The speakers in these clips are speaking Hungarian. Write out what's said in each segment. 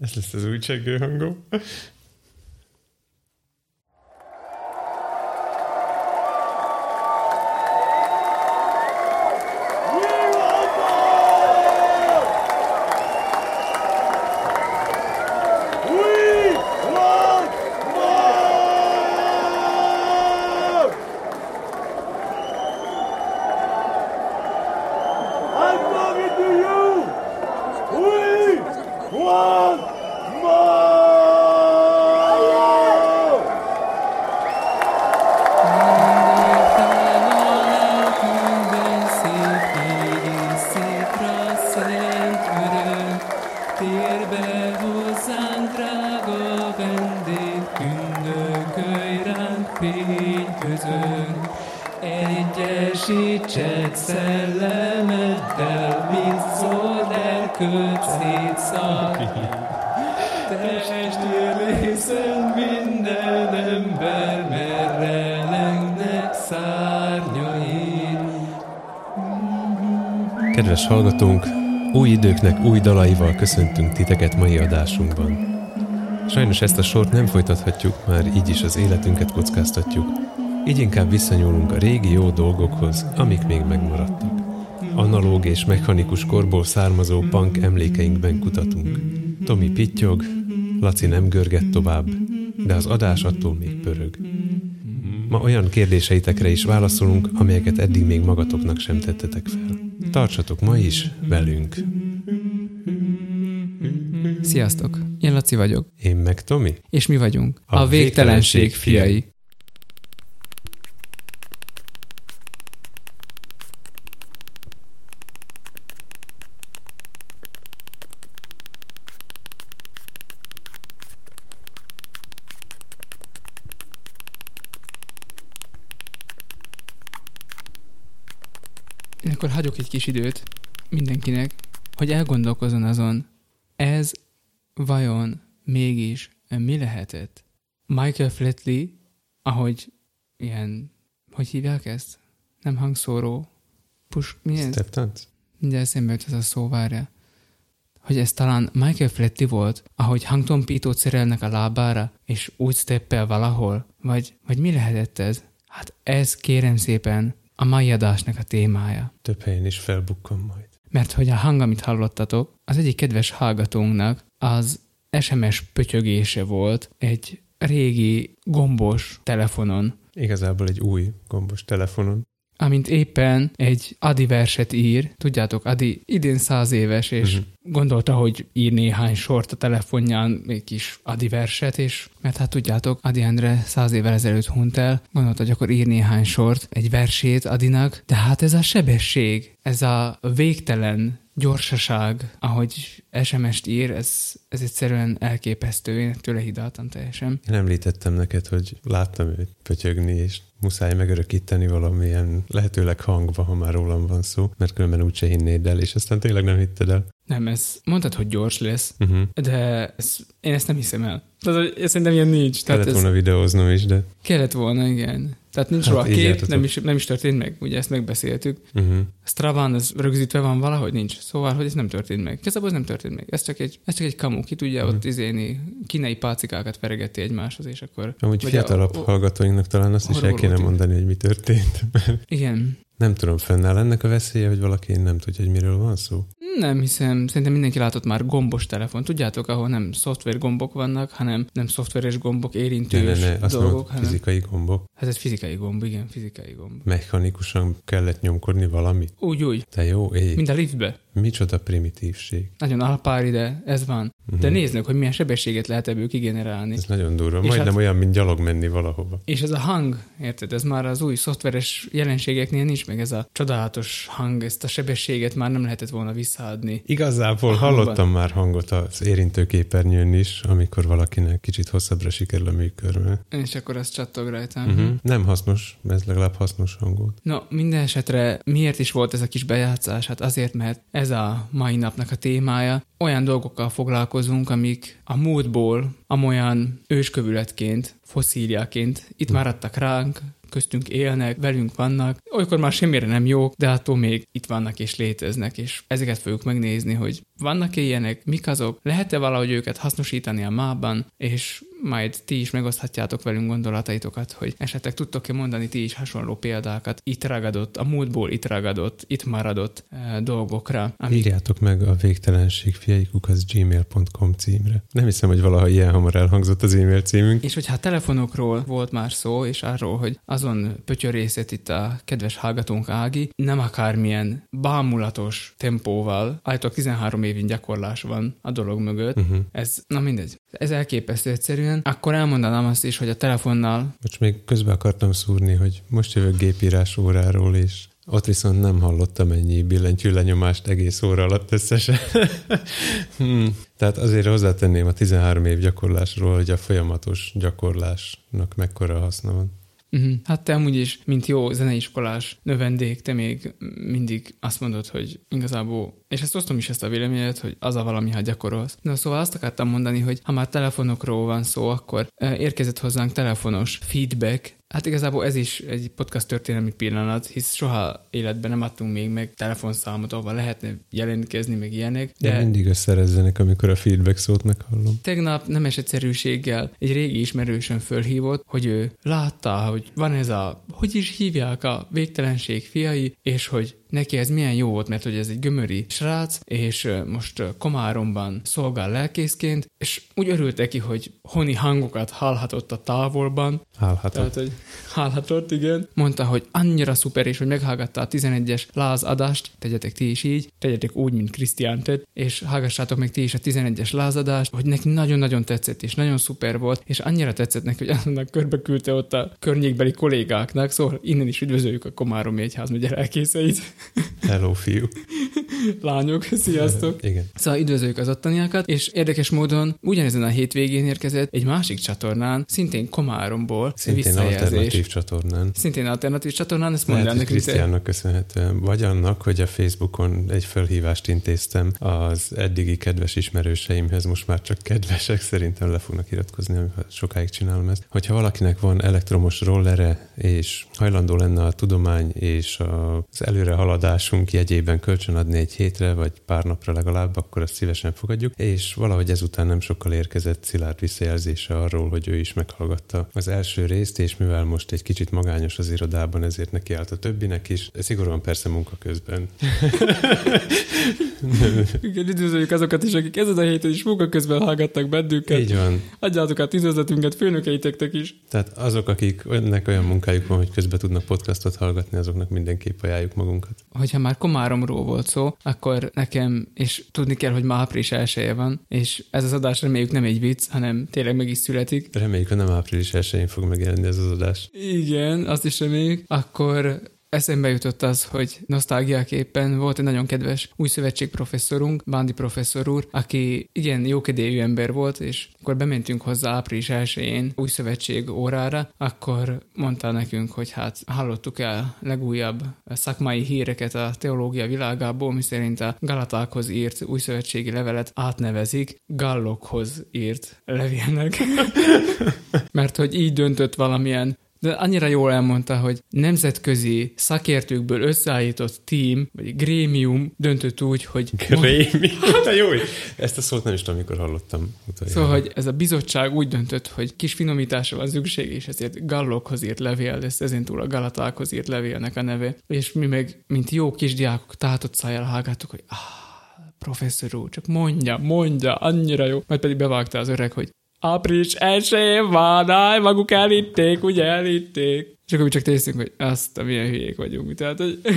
Ez lesz az új csengő hangom. I'm Kedves hallgatónk, új időknek új dalaival köszöntünk titeket mai adásunkban. Sajnos ezt a sort nem folytathatjuk, már így is az életünket kockáztatjuk, így inkább visszanyúlunk a régi jó dolgokhoz, amik még megmaradtak. Analóg és mechanikus korból származó punk emlékeinkben kutatunk. Tomi pittyog, Laci nem görget tovább, de az adás attól még pörög. Ma olyan kérdéseitekre is válaszolunk, amelyeket eddig még magatoknak sem tettetek fel. Tartsatok ma is velünk. Sziasztok, én Laci vagyok, Én meg Tomi. és mi vagyunk A a, végtelenség végtelenség fiai. Én akkor hagyok egy kis időt mindenkinek, hogy elgondolkozzon azon, ez vajon mégis mi lehetett? Michael Flatley, ahogy ilyen, hogy hívják ezt? Nem hangszóró, pus, mi ez? Steptánc? Mindjárt eszembe jut ez a szó, várja. Hogy ez talán Michael Flatley volt, ahogy hangtompítót szerelnek a lábára, és úgy steppel valahol? Vagy, vagy mi lehetett ez? Hát ez kérem szépen a mai adásnak a témája. Több helyen is felbukkan majd. Mert hogy a hang, amit hallottatok, az egyik kedves hallgatónknak az SMS pötyögése volt egy régi gombos telefonon, Igazából egy új gombos telefonon. Amint éppen egy Adi verset ír. Tudjátok, Adi idén száz éves, és Mhm. gondolta, hogy ír néhány sort a telefonján, egy kis Adi verset, és mert hát tudjátok, Adi Endre száz évvel ezelőtt hunyt el, gondolta, hogy akkor ír néhány sort, egy versét Adinak, de hát ez a sebesség, ez a végtelen gyorsaság, ahogy SMS-t ír, ez, ez egyszerűen elképesztő, én tőle hidaltam teljesen. Én említettem neked, hogy láttam őt pötyögni, és muszáj megörökíteni valamilyen lehetőleg hangba, ha már rólam van szó, mert különben úgyse hinnéd el, és aztán tényleg nem hitted el. Nem, ez mondtad, hogy gyors lesz, Uh-huh. de ez, én ezt nem hiszem el. Tehát, ez szerintem ilyen nincs. Tehát Kellett ez volna videóznom is, de... kellett volna, igen. Tehát nincs Hát róla kép, nem is, nem is történt meg, ugye ezt megbeszéltük. Uh-huh. Straván ez rögzítve van valahogy? Nincs. Szóval, hogy ez nem történt meg. Igazából ez nem történt meg. Ez csak egy, ez csak egy kamu. Ki tudja Mhm. ott izéni, kínai pácikákat veregeti egymáshoz, és akkor... Amúgy fiatalabb a- hallgatóinknak talán azt is el kéne mondani, hogy mi történt. Igen. Nem tudom, fennáll ennek a veszélye, hogy valaki nem tudja, hogy miről van szó. Nem hiszem, szerintem mindenki látott már gombos telefon. Tudjátok, ahol nem szoftver gombok vannak, hanem nem szoftveres gombok, Ne, ne, érintős ne, azt dolgok, mondom, hanem... fizikai gombok. Hát ez fizikai gomb, igen, fizikai gomb. Mechanikusan kellett nyomkodni valamit. Úgy, úgy. Te jó ég. Mint a liftbe. Micsoda primitívség. Nagyon alpári, de ez van. De Mhm. néznek, hogy milyen sebességet lehet ebből kigenerálni. Ez nagyon durva. És Majdnem hát- olyan, mint gyalog menni valahova. És ez a hang, érted, ez már az új szoftveres jelenségeknél nincs meg ez a csodálatos hang, ezt a sebességet már nem lehetett volna visszaadni. Igazából hallottam már hangot az érintőképernyőn is, amikor valakinek kicsit hosszabbra sikerül a műkörbe. És akkor az csattog rajta. Uh-huh. Nem hasznos, ez legalább hasznos hang volt. No, minden esetre miért is volt ez a kis bejátszás? Hát azért, mert ez a mai napnak a témája. Olyan dolgokkal foglalkozunk, amik a múltból amolyan őskövületként, foszíliaként itt maradtak ránk, köztünk élnek, velünk vannak, olykor már semmire nem jók, de attól még itt vannak és léteznek, és ezeket fogjuk megnézni, hogy vannak-e ilyenek, mik azok, lehet-e valahogy őket hasznosítani a mában, és majd ti is megoszthatjátok velünk gondolataitokat, hogy esetleg tudtok-e mondani ti is hasonló példákat, itt ragadott, a múltból itt ragadott, itt maradott e, dolgokra. Amik... Írjátok meg a végtelenség fiaikuk az gmail.com címre. Nem hiszem, hogy valaha ilyen hamar elhangzott az e-mail címünk. És hogyha telefonokról volt már szó, és arról, hogy azon pötyörészet itt a kedves hallgatónk Ági, nem akármilyen bámulatos tempóval, állítólag 13 évin gyakorlás van a dolog mögött. Uh-huh. Ez, na mindegy. Ez elképesztő egyszerűen. Akkor elmondanám azt is, hogy a telefonnal... Most még közben akartam szúrni, hogy most jövök gépírás óráról, és ott viszont nem hallottam ennyi billentyű lenyomást egész óra alatt összesen. hmm. Tehát azért hozzátenném a 13 év gyakorlásról, hogy a folyamatos gyakorlásnak mekkora haszna van. Uh-huh. Hát te amúgy is, mint jó zeneiskolás növendék, te még mindig azt mondod, hogy igazából, és ezt osztom is ezt a véleményet, hogy az a valami, ha gyakorolsz. De szóval azt akartam mondani, hogy ha már telefonokról van szó, akkor érkezett hozzánk telefonos feedback Hát igazából ez is egy podcast történelmi pillanat, hisz soha életben nem adtunk még meg telefonszámot, ahol lehetne jelentkezni, meg ilyenek. De, de mindig összerezzenek, amikor a feedback szót meghallom. Tegnap nemes egyszerűséggel egy régi ismerősön fölhívott, hogy ő látta, hogy van ez a, hogy is hívják a végtelenség fiai, és hogy neki ez milyen jó volt, mert hogy ez egy gömöri srác, és most Komáromban szolgál lelkészként, és úgy örült neki, hogy honi hangokat hallhatott a távolban. Hallhatott. Tehát, hogy hallhatott, igen. Mondta, hogy annyira szuper, és hogy meghallgatta a 11-es lázadást, tegyetek ti is így, tegyetek úgy, mint Krisztián tett, és hallgassátok meg ti is a 11-es lázadást, hogy neki nagyon-nagyon tetszett, és nagyon szuper volt, és annyira tetszett neki, hogy annak körbe küldte ott a környékbeli kollégáknak, szóval innen is üdvözöljük a Komáromi Egyház megye lelkészeit. Hello, fiú. Lányok, sziasztok. Igen. Szóval üdvözöljük az ottaniakat, és érdekes módon ugyanezen a hétvégén érkezett egy másik csatornán, szintén Komáromból Szintén alternatív csatornán. Szintén alternatív csatornán, ezt mondja ennek Krisztiánnak köszönhetően. Vagy annak, hogy a Facebookon egy felhívást intéztem az eddigi kedves ismerőseimhez, most már csak kedvesek, szerintem le fognak iratkozni, ha sokáig csinálom ezt. Hogyha valakinek van elektromos rollere, és hajlandó lenne a tudomány és az előre haladásunk jegyében kölcsönadni egy hétre, vagy pár napra legalább, akkor azt szívesen fogadjuk. És valahogy ezután nem sokkal érkezett szilárd visszajelzése arról, hogy ő is meghallgatta az első részt, és mivel most egy kicsit magányos az irodában, ezért neki állt a többinek is. Szigorúan persze munka közben. Igen, üdvözöljük azokat is, akik ezen a héten is munka közben hallgattak bennünket. Így van. Adjátok át üdvözletünket főnökeiteknek is. Tehát azok, akik önnek olyan munkájuk van, hogy közben tudnak podcastot hallgatni, azoknak mindenképp ajánljuk magunkat. Hogyha már Komáromról volt szó, akkor nekem, és tudni kell, hogy ma április elsője van, és ez az adás reméljük nem egy vicc, hanem tényleg meg is születik. Reméljük, hogy nem április elsőjén fog megjelenni ez az adás. Igen, azt is reméljük. Akkor Eszembe jutott az, hogy nosztalgiaképpen volt egy nagyon kedves új szövetség professzorunk, Bándi professzor úr, aki igen jókedélyű ember volt, és akkor bementünk hozzá április 1 új szövetség órára, akkor mondta nekünk, hogy hát hallottuk el legújabb szakmai híreket a teológia világából, miszerint a Galatákhoz írt új szövetségi levelet átnevezik Gallokhoz írt levélnek. Mert hogy így döntött valamilyen de annyira jól elmondta, hogy nemzetközi szakértőkből összeállított team, vagy grémium döntött úgy, hogy... Grémium? Hát jó, ezt a szót nem is tudom, amikor hallottam. Utoljára. Szóval, hogy ez a bizottság úgy döntött, hogy kis finomításra van szükség, és ezért gallokhoz írt levél, ez ezén túl a galatákhoz írt levélnek a neve. És mi meg, mint jó kisdiákok, tátott szájjal hallgattuk, hogy ah, professzor úr, csak mondja, mondja, annyira jó. Majd pedig bevágta az öreg, hogy április elsőjén van, áj, maguk elitték, ugye elitték. És akkor mi csak tésztünk, hogy azt a milyen hülyék vagyunk. Tehát, hogy...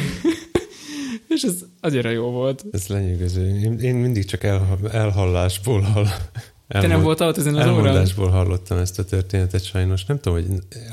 és ez annyira jó volt. Ez lenyűgöző. Én, én mindig csak el, elhallásból hall. Elmond, Te nem voltál ott ezen az Elmondásból órán? hallottam ezt a történetet sajnos. Nem tudom, hogy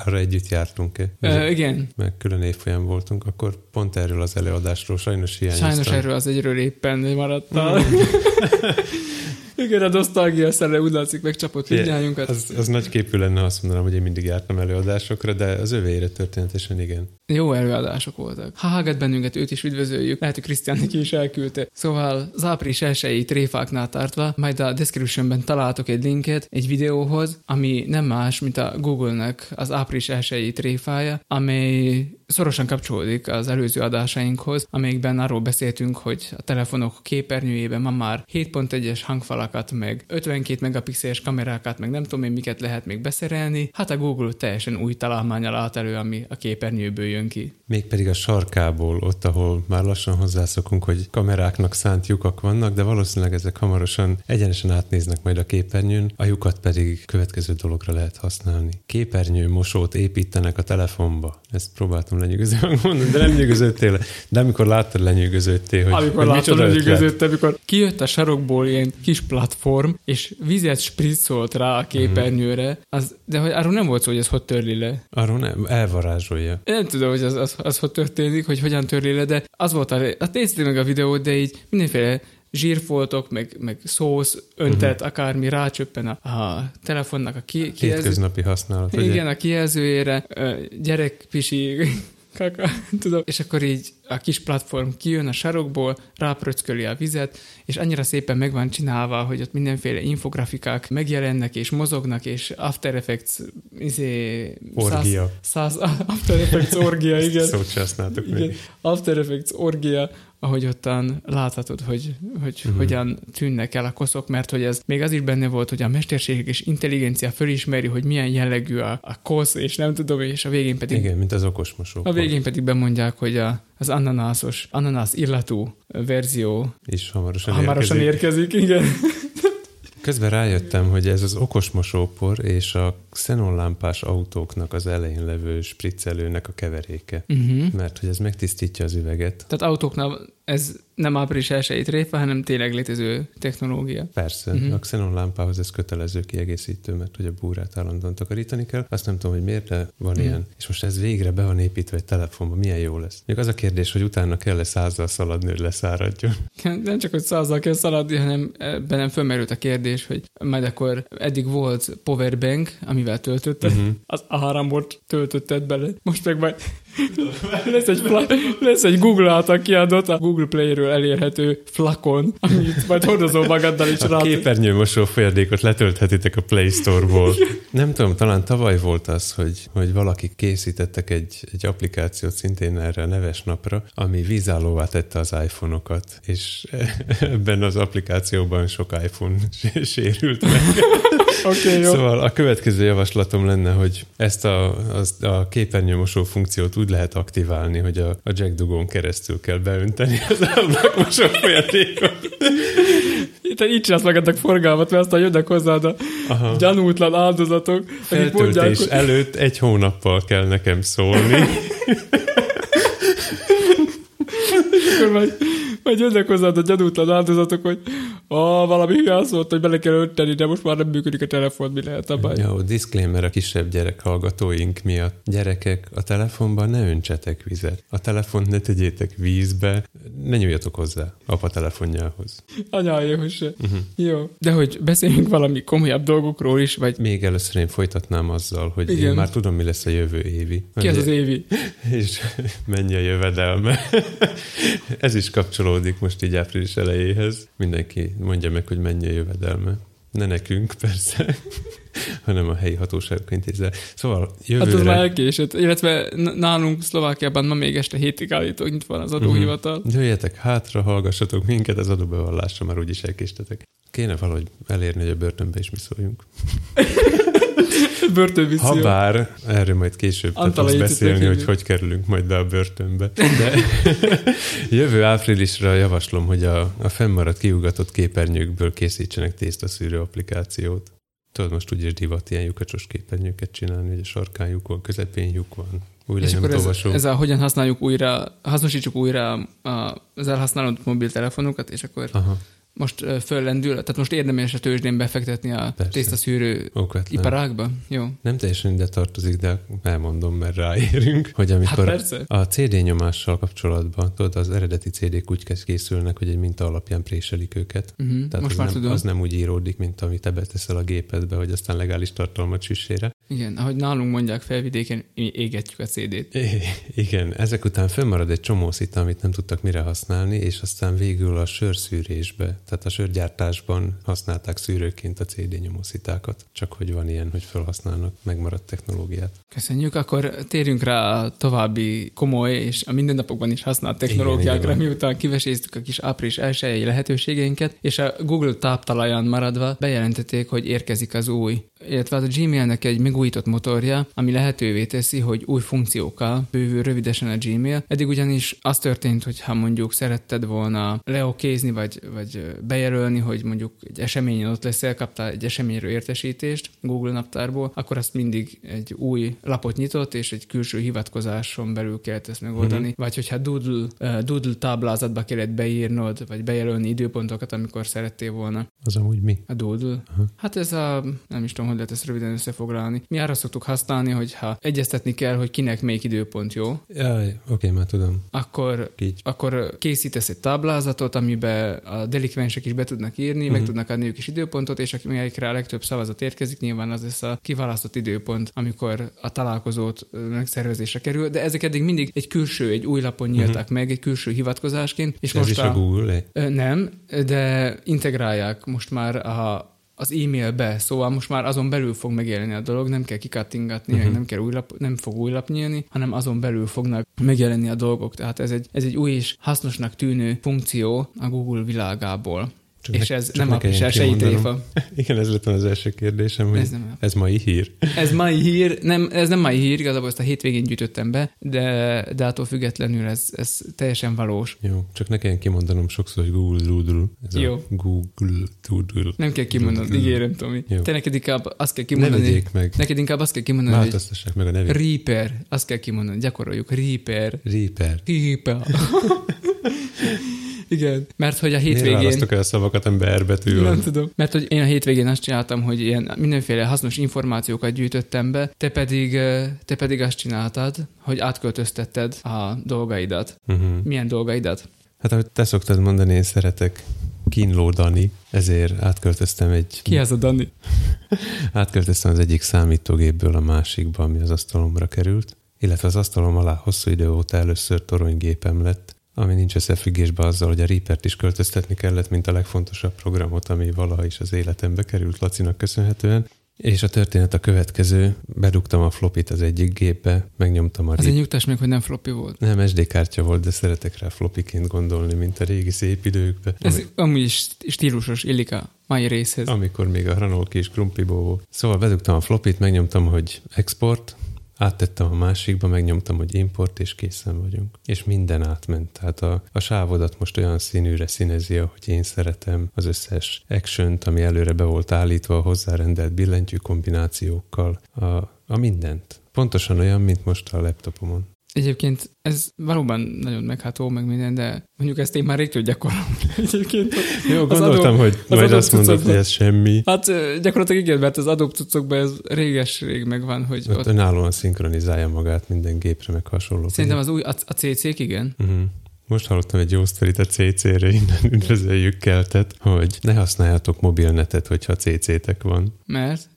arra együtt jártunk-e. Uh, igen. Meg külön évfolyam voltunk, akkor pont erről az előadásról sajnos hiányoztam. Sajnos erről az egyről éppen maradtál. Mm. Igen, a nosztalgia szere úgy látszik megcsapott mindnyájunkat. Az, az nagy képű lenne, azt mondanám, hogy én mindig jártam előadásokra, de az övéire történetesen igen. Jó előadások voltak. Hallgat bennünket, őt is üdvözöljük. Lehet, hogy Krisztián neki is elküldte. Szóval az április elsői tréfáknál tartva, majd a descriptionben találtok egy linket egy videóhoz, ami nem más, mint a Google-nek az április elsői tréfája, amely szorosan kapcsolódik az előző adásainkhoz, amelyikben arról beszéltünk, hogy a telefonok képernyőjében ma már 7.1-es hangfalakat, meg 52 megapixeles kamerákat, meg nem tudom én miket lehet még beszerelni. Hát a Google teljesen új találmányal állt elő, ami a képernyőből jön ki. Mégpedig a sarkából, ott, ahol már lassan hozzászokunk, hogy kameráknak szánt lyukak vannak, de valószínűleg ezek hamarosan egyenesen átnéznek majd a képernyőn, a lyukat pedig következő dologra lehet használni. Képernyő mosót építenek a telefonba. Ezt próbáltam lenyűgözően mondani, de nem nyűgözöttél. De amikor láttad, lenyűgözöttél, hogy Amikor hogy láttam, igazött, amikor kijött a sarokból ilyen kis platform, és vizet spriccolt rá a képernyőre, az, de hogy arról nem volt szó, hogy ez hogy törli le. Arról nem, elvarázsolja. Én nem tudom, hogy az, az, az hogy történik, hogy hogyan törli le, de az volt a... Hát néztél meg a videót, de így mindenféle zsírfoltok, meg, meg szósz, öntet, uh-huh. akármi rácsöppen a, a telefonnak a ki, kijelző, Hétköznapi használat. ugye? igen, a kijelzőjére, ö, kaka, tudom, és akkor így a kis platform kijön a sarokból, rápröcköli a vizet, és annyira szépen meg van csinálva, hogy ott mindenféle infografikák megjelennek, és mozognak, és After Effects izé, Orgia. Száz, száz, After Effects orgia, igen. Szót használtuk Igen, még. After Effects orgia, ahogy ottan láthatod, hogy, hogy uh-huh. hogyan tűnnek el a koszok, mert hogy ez még az is benne volt, hogy a mesterséges intelligencia fölismeri, hogy milyen jellegű a, a kosz, és nem tudom, és a végén pedig Igen, mint az okos mosó. a végén pedig bemondják, hogy a, az ananászos, ananász illatú verzió is hamarosan, hamarosan érkezik. érkezik, igen. Közben rájöttem, hogy ez az okos mosópor és a xenonlámpás autóknak az elején levő spriccelőnek a keveréke. Uh-huh. Mert hogy ez megtisztítja az üveget. Tehát autóknál ez nem április elsői tréfa, hanem tényleg létező technológia. Persze, uh-huh. a xenonlámpához ez kötelező kiegészítő, mert hogy a búrát állandóan takarítani kell. Azt nem tudom, hogy miért, de van uh-huh. ilyen. És most ez végre be van építve egy telefonba, milyen jó lesz. Még az a kérdés, hogy utána kell-e százzal szaladni, hogy leszáradjon. Nem csak, hogy százzal kell szaladni, hanem bennem fölmerült a kérdés, hogy majd akkor eddig volt powerbank, amivel töltötted, uh-huh. az árambort töltötted bele, most meg majd lesz egy, fla- lesz egy Google által kiadott, a Google Play-ről elérhető flakon, amit majd hordozol magaddal is A rá. képernyőmosó folyadékot letölthetitek a Play Store-ból. Nem tudom, talán tavaly volt az, hogy, hogy valaki készítettek egy, egy applikációt szintén erre a neves napra, ami vízállóvá tette az iPhone-okat, és ebben az applikációban sok iPhone sérült meg. Okay, jó. Szóval a következő javaslatom lenne, hogy ezt a, az, a képernyőmosó funkciót úgy lehet aktiválni, hogy a, a Jack Dugón keresztül kell beönteni az ablakmosó folyadékot. Te így csinálsz magadnak forgalmat, mert aztán jönnek hozzád a Aha. gyanútlan áldozatok, akik mondják, Feltöltés hogy előtt egy hónappal kell nekem szólni. akkor majd, majd jönnek hozzád a gyanútlan áldozatok, hogy ah, valami hülye szólt, hogy bele kell önteni, de most már nem működik a telefon, mi lehet a baj. Jó, disclaimer a kisebb gyerek hallgatóink miatt. Gyerekek, a telefonban ne öntsetek vizet. A telefont ne tegyétek vízbe, ne nyúljatok hozzá apa telefonjához. Anyájéhoz se. Uh-huh. Jó. De hogy beszéljünk valami komolyabb dolgokról is, vagy Még először én folytatnám azzal, hogy. Igen. én már tudom, mi lesz a jövő évi. ki az az évi? És mennyi a jövedelme. Ez is kapcsolódik most így április elejéhez. Mindenki mondja meg, hogy mennyi a jövedelme. Ne nekünk, persze, hanem a helyi hatóságok intézze. Szóval Hát az jövőre... már elkésett. Illetve nálunk Szlovákiában ma még este hétig állítólag nyitva van az adóhivatal. Mhm. Jöjjetek hátra, hallgassatok minket, az adóbevallásra már úgyis elkéstetek. Kéne valahogy elérni, hogy a börtönbe is mi szóljunk. Börtönmisszió. Habár, erről majd később fogsz Jézus beszélni, hogy hogy kerülünk majd be a börtönbe. De jövő áprilisra javaslom, hogy a, a fennmaradt kiugatott képernyőkből készítsenek tésztaszűrő applikációt. Tudod, most úgyis divat ilyen lyukacsos képernyőket csinálni, hogy a sarkán lyuk van, közepén lyuk van, új És akkor ez, lenyomtóvasó. ezzel hogyan használjuk újra, hasznosítsuk újra a- az elhasználott mobiltelefonokat, és akkor Aha, most föllendül, tehát most érdemes a tőzsdén befektetni a Persze. tésztaszűrő okvetlen. iparágba? Jó. Nem teljesen ide tartozik, de elmondom, mert ráérünk, hogy Hát amikor persze. a CD nyomással kapcsolatban, tudod, az eredeti CD-k úgy készülnek, hogy egy minta alapján préselik őket. Uh-huh. Tehát Most az már nem, tudom. az nem úgy íródik, mint amit te beteszel a gépedbe, hogy aztán legális tartalmat süssére. Igen, ahogy nálunk mondják felvidéken, mi égetjük a CD-t. I- igen, ezek után fönnmarad egy csomó szita, amit nem tudtak mire használni, és aztán végül a sörszűrésbe, tehát a sörgyártásban használták szűrőként a CD nyomószitákat. Csak hogy van ilyen, hogy felhasználnak megmaradt technológiát. Köszönjük, akkor térjünk rá a további komoly és a mindennapokban is használt technológiákra, igen. miután kiveséztük a kis április elsőjei lehetőségeinket, és a Google táptalajan maradva bejelentették, hogy érkezik az új illetve hát a Gmailnek egy megújított motorja, ami lehetővé teszi, hogy új funkciókkal bővül rövidesen a Gmail. Eddig ugyanis az történt, hogy ha mondjuk szeretted volna leokézni, vagy, vagy bejelölni, hogy mondjuk egy eseményen ott leszel, kaptál egy eseményről értesítést Google naptárból, akkor azt mindig egy új lapot nyitott, és egy külső hivatkozáson belül kellett ezt megoldani. Mm-hmm. Vagy hogyha Doodle, uh, Doodle táblázatba kellett beírnod, vagy bejelölni időpontokat, amikor szerettél volna. Az amúgy mi? A Doodle? Aha. Hát ez a, nem is tudom, hogy lehet ezt röviden összefoglalni. Mi arra szoktuk használni, hogy ha egyeztetni kell, hogy kinek melyik időpont jó, Jaj, oké, már tudom. akkor Így. akkor készítesz egy táblázatot, amiben a delikvensek is be tudnak írni, uh-huh. meg tudnak adni ők is időpontot, és aki melyikre a legtöbb szavazat érkezik, nyilván az lesz a kiválasztott időpont, amikor a találkozót megszervezésre kerül, de ezek eddig mindig egy külső, egy új lapon nyíltak uh-huh. meg, egy külső hivatkozásként, és Ez most is a Google? Ö, Nem, de integrálják most már a, az e-mailbe, szóval most már azon belül fog megjelenni a dolog, nem kell kikattingatni, uh-huh. nem, kell új lap, nem fog új lap nyílni, hanem azon belül fognak megjelenni a dolgok. Tehát ez egy, ez egy új és hasznosnak tűnő funkció a Google világából. Csak és ne- ez nem ne a kimondanom. tréfa. Igen, ez lett az első kérdésem, hogy Ez nem- ez mai hír. Ez mai hír, nem, ez nem mai hír, igazából ezt a hétvégén gyűjtöttem be, de, de attól függetlenül ez, ez teljesen valós. Jó, csak ne kelljen kimondanom sokszor, hogy Google Doodle. Ez Jó. A Google Doodle. Nem kell kimondanod, ígérem, Tomi. Jó. Te neked inkább azt kell Ne kimondani. vegyék meg. Neked inkább azt kell kimondani, hogy Változtassák meg a nevét. Reaper, azt kell kimondani, gyakoroljuk, Reaper. Reaper. Reaper. Igen, mert hogy a Miért hétvégén... választok el szavakat, amiben R betű Nem tudom. Mert hogy én a hétvégén azt csináltam, hogy ilyen mindenféle hasznos információkat gyűjtöttem be, te pedig, te pedig azt csináltad, hogy átköltöztetted a dolgaidat. Uh-huh. Milyen dolgaidat? Hát ahogy te szoktad mondani, én szeretek kínlódani, ezért átköltöztem egy... Ki az a Dani? Átköltöztem az egyik számítógépből a másikba, ami az asztalomra került, illetve az asztalom alá hosszú idő óta először toronygépem lett, ami nincs összefüggésben azzal, hogy a Reapert is költöztetni kellett, mint a legfontosabb programot, ami valaha is az életembe került Lacinak köszönhetően. És a történet a következő, bedugtam a flopit az egyik gépbe, megnyomtam a Azért nyugtass meg, hogy nem floppy volt. Nem, SD kártya volt, de szeretek rá flopiként gondolni, mint a régi szép időkbe. Ez Ami- amúgy is stílusos, illik a mai részhez. amikor még a Hranolki és Krumplibó volt. Szóval bedugtam a flopit, megnyomtam, hogy export, áttettem a másikba, megnyomtam, hogy import, és készen vagyunk. És minden átment. Tehát a, a sávodat most olyan színűre színezi, ahogy én szeretem, az összes action ami előre be volt állítva, a hozzárendelt billentyű kombinációkkal, a, a mindent. Pontosan olyan, mint most a laptopomon. Egyébként ez valóban nagyon megható, meg minden, de mondjuk ezt én már rég gyakorolni. Egyébként Jó, gondoltam, adó- hogy az majd azt mondod, hogy ez semmi. Hát gyakorlatilag igen, mert az adóbb cuccokban ez réges-rég megvan, hogy Ott ott, önállóan szinkronizálja magát minden gépre, meg hasonló. szerintem az új, a, a CC-k igen. Uh-huh. Most hallottam egy jó sztorit a CC-re, innen üdvözöljük keltet, hogy ne használjatok mobilnetet, hogyha CC-tek van. Mert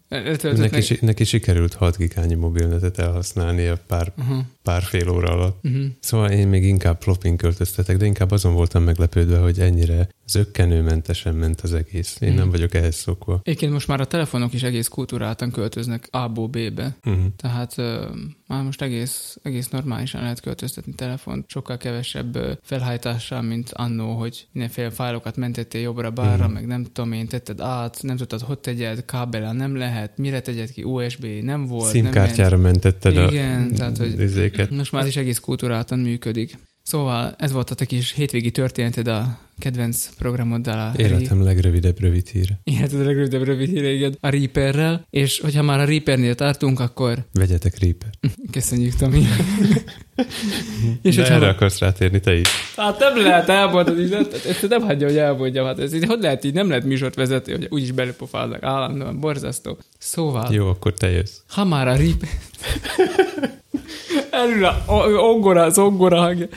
Neki, si- neki sikerült 6 gigányi mobilnetet elhasználni a pár, Uh-huh, pár fél óra alatt. uh-huh. Szóval én még inkább flopping költöztetek, de inkább azon voltam meglepődve, hogy ennyire zöggenőmentesen ment az egész. Én Mhm. nem vagyok ehhez szokva. Egyébként most már a telefonok is egész kultúráltan költöznek A-ból B-be. Uh-huh. Tehát ö, már most egész, egész normálisan lehet költöztetni telefont, sokkal kevesebb ö, felhajtással, mint annó, hogy mindenféle fájlokat mentettél jobbra-balra, Mhm. meg nem tudom én, tetted át, nem tudtad, hogy tegyed, kábelen nem lehet, mire tegyed ki, USB nem volt, nem Szimkártyára mentetted a Igen, tehát, hogy- izéket. Most már is egész kultúráltan működik. Szóval ez volt a te kis hétvégi történeted a kedvenc programoddal a Életem legrövidebb rövid híre. Életed a legrövidebb rövid híréged a Reaperrel, és hogyha már a Reapernél tartunk, akkor Vegyetek Reaper. köszönjük, Tomi. és De hogyha... erre akarsz rátérni te is. Hát nem lehet elmondani, de ezt nem hagyja, hogy elmondjam. Hát ez így, hogy lehet így, nem lehet műsort vezetni, hogy úgyis belepofáznak állandóan, borzasztó. Szóval, Jó, akkor te jössz. ha már a Reaper... Elül a ongora, az ongora hangja.